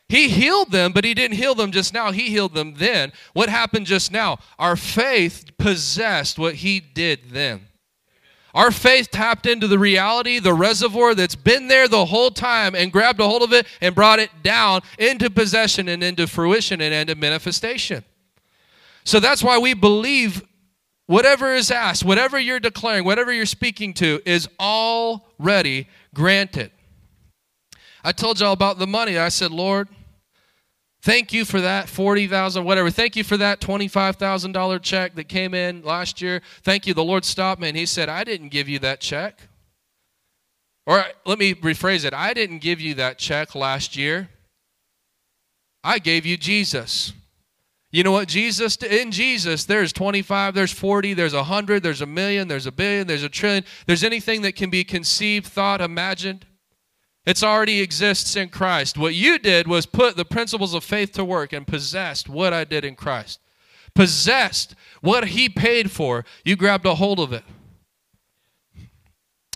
He healed them, but He didn't heal them just now. He healed them then. What happened just now? Our faith possessed what He did then. Our faith tapped into the reality, the reservoir that's been there the whole time and grabbed a hold of it and brought it down into possession and into fruition and into manifestation. So that's why we believe whatever is asked, whatever you're declaring, whatever you're speaking to is already granted. I told y'all about the money. I said, Lord, Thank you for that 40,000 whatever. Thank you for that $25,000 check that came in last year. Thank you. The Lord stopped me and he said, "I didn't give you that check." Or let me rephrase it. I didn't give you that check last year. I gave you Jesus. You know what Jesus in Jesus there's 25, there's 40, there's 100, there's a million, there's a billion, there's a trillion. There's anything that can be conceived, thought, imagined. It's already exists in Christ. What you did was put the principles of faith to work and possessed what I did in Christ. Possessed what he paid for. You grabbed a hold of it.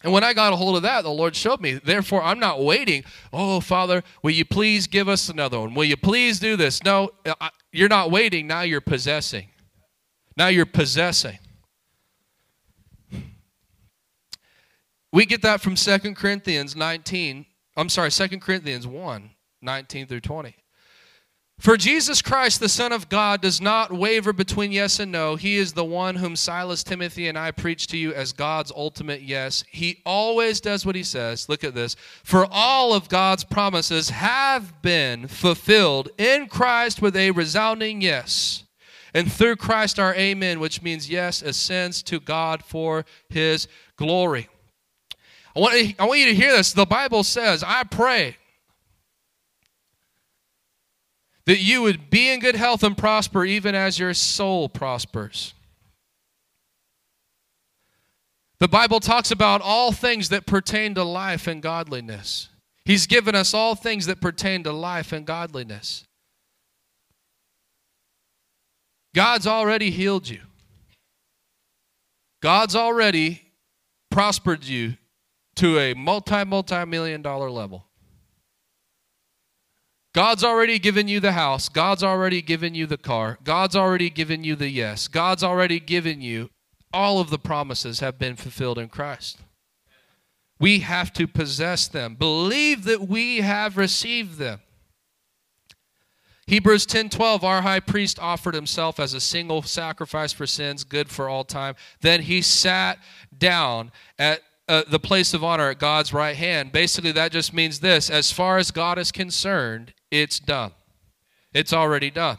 And when I got a hold of that, the Lord showed me. Therefore, I'm not waiting. Oh, Father, will you please give us another one? Will you please do this? No, you're not waiting. Now you're possessing. Now you're possessing. We get that from 2 Corinthians 19, I'm sorry, 2 Corinthians 1 19 through 20. For Jesus Christ, the Son of God, does not waver between yes and no. He is the one whom Silas, Timothy, and I preach to you as God's ultimate yes. He always does what he says. Look at this. For all of God's promises have been fulfilled in Christ with a resounding yes. And through Christ our amen, which means yes, ascends to God for his glory. I want, I want you to hear this. The Bible says, I pray that you would be in good health and prosper even as your soul prospers. The Bible talks about all things that pertain to life and godliness. He's given us all things that pertain to life and godliness. God's already healed you. God's already prospered you to a multi, multi million dollar level. God's already given you the house. God's already given you the car. God's already given you the yes. God's already given you all of the promises have been fulfilled in Christ. We have to possess them. Believe that we have received them. Hebrews 10:12 our high priest offered himself as a single sacrifice for sins good for all time then he sat down at uh, the place of honor at God's right hand basically that just means this as far as God is concerned it's done. It's already done.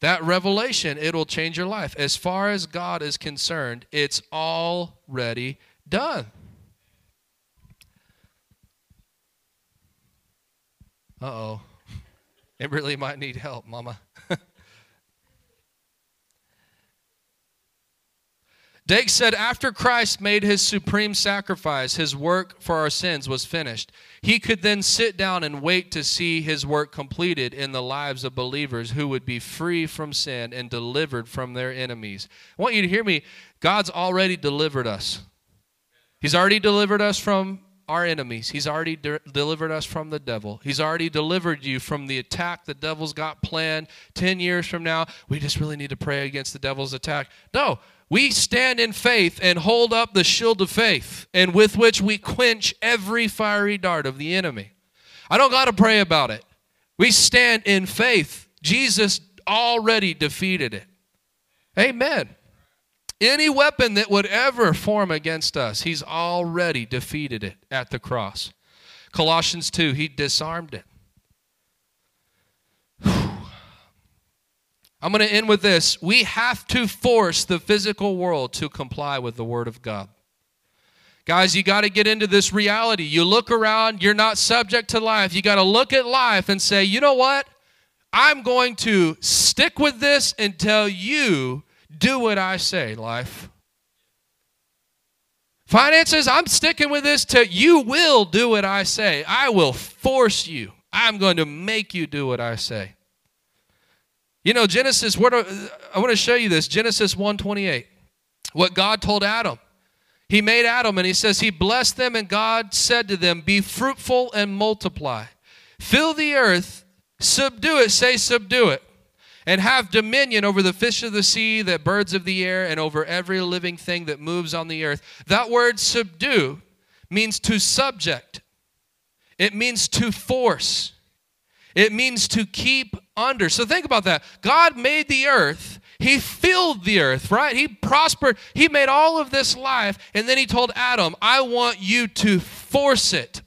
That revelation it'll change your life. As far as God is concerned it's already done. Uh-oh. It really might need help, Mama. Dake said, after Christ made his supreme sacrifice, his work for our sins was finished. He could then sit down and wait to see his work completed in the lives of believers who would be free from sin and delivered from their enemies. I want you to hear me. God's already delivered us. He's already delivered us from our enemies. He's already de- delivered us from the devil. He's already delivered you from the attack the devil's got planned 10 years from now. We just really need to pray against the devil's attack. No, we stand in faith and hold up the shield of faith, and with which we quench every fiery dart of the enemy. I don't got to pray about it. We stand in faith. Jesus already defeated it. Amen. Any weapon that would ever form against us, he's already defeated it at the cross. Colossians 2, he disarmed it. I'm going to end with this. We have to force the physical world to comply with the Word of God. Guys, you got to get into this reality. You look around, you're not subject to life. You got to look at life and say, you know what? I'm going to stick with this until you do what I say, life. Finances, I'm sticking with this till you will do what I say. I will force you. I'm going to make you do what I say. You know, Genesis, what I want to show you this. Genesis 128. What God told Adam. He made Adam and he says, He blessed them, and God said to them, Be fruitful and multiply. Fill the earth, subdue it, say, subdue it and have dominion over the fish of the sea, the birds of the air, and over every living thing that moves on the earth. That word subdue means to subject, it means to force, it means to keep under. So think about that. God made the earth. He filled the earth, right? He prospered. He made all of this life. And then he told Adam, I want you to force it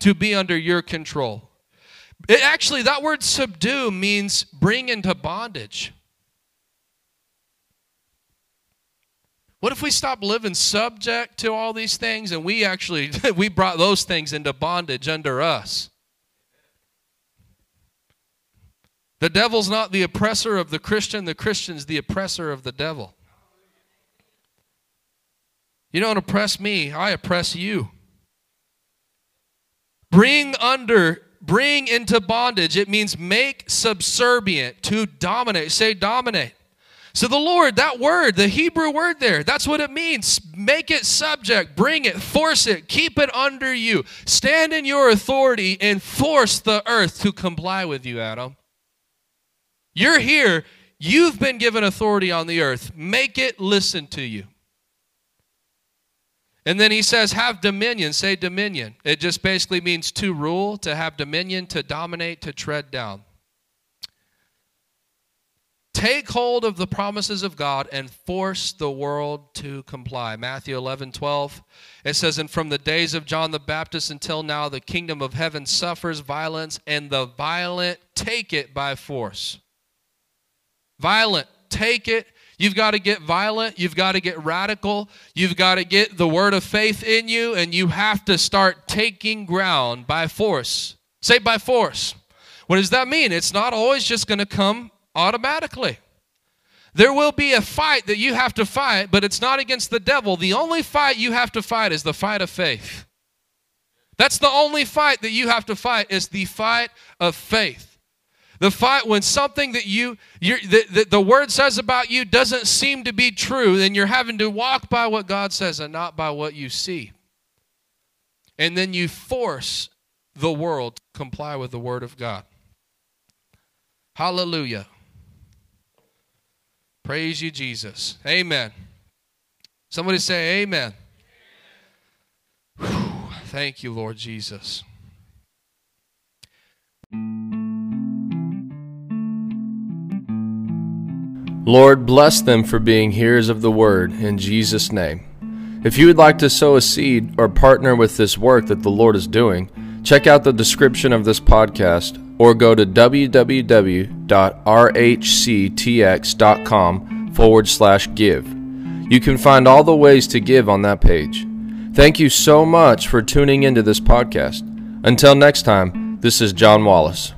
to be under your control. It actually, that word subdue means bring into bondage. What if we stop living subject to all these things and we actually we brought those things into bondage under us? The devil's not the oppressor of the Christian, the Christian's the oppressor of the devil. You don't oppress me, I oppress you. Bring under bring into bondage. It means make subservient, to dominate. Say dominate. So the Lord, that word, the Hebrew word there, that's what it means. Make it subject, bring it, force it, keep it under you. Stand in your authority and force the earth to comply with you, Adam. You're here. You've been given authority on the earth. Make it listen to you. And then he says, have dominion. Say dominion. It just basically means to rule, to have dominion, to dominate, to tread down. Take hold of the promises of God and force the world to comply. Matthew 11, 12. It says, And from the days of John the Baptist until now, the kingdom of heaven suffers violence, and the violent take it by force. Violent, take it You've got to get violent. You've got to get radical. You've got to get the word of faith in you, and you have to start taking ground by force. Say by force. What does that mean? It's not always just going to come automatically. There will be a fight that you have to fight, but it's not against the devil. The only fight you have to fight is the fight of faith. That's the only fight that you have to fight is the fight of faith. The fight when something that you that the word says about you doesn't seem to be true, then you're having to walk by what God says and not by what you see. And then you force the world to comply with the word of God. Hallelujah. Praise you, Jesus. Amen. Somebody say, Amen. Whew. Thank you, Lord Jesus. Lord, bless them for being hearers of the word in Jesus' name. If you would like to sow a seed or partner with this work that the Lord is doing, check out the description of this podcast or go to www.rhctx.com forward slash give. You can find all the ways to give on that page. Thank you so much for tuning into this podcast. Until next time, this is John Wallace.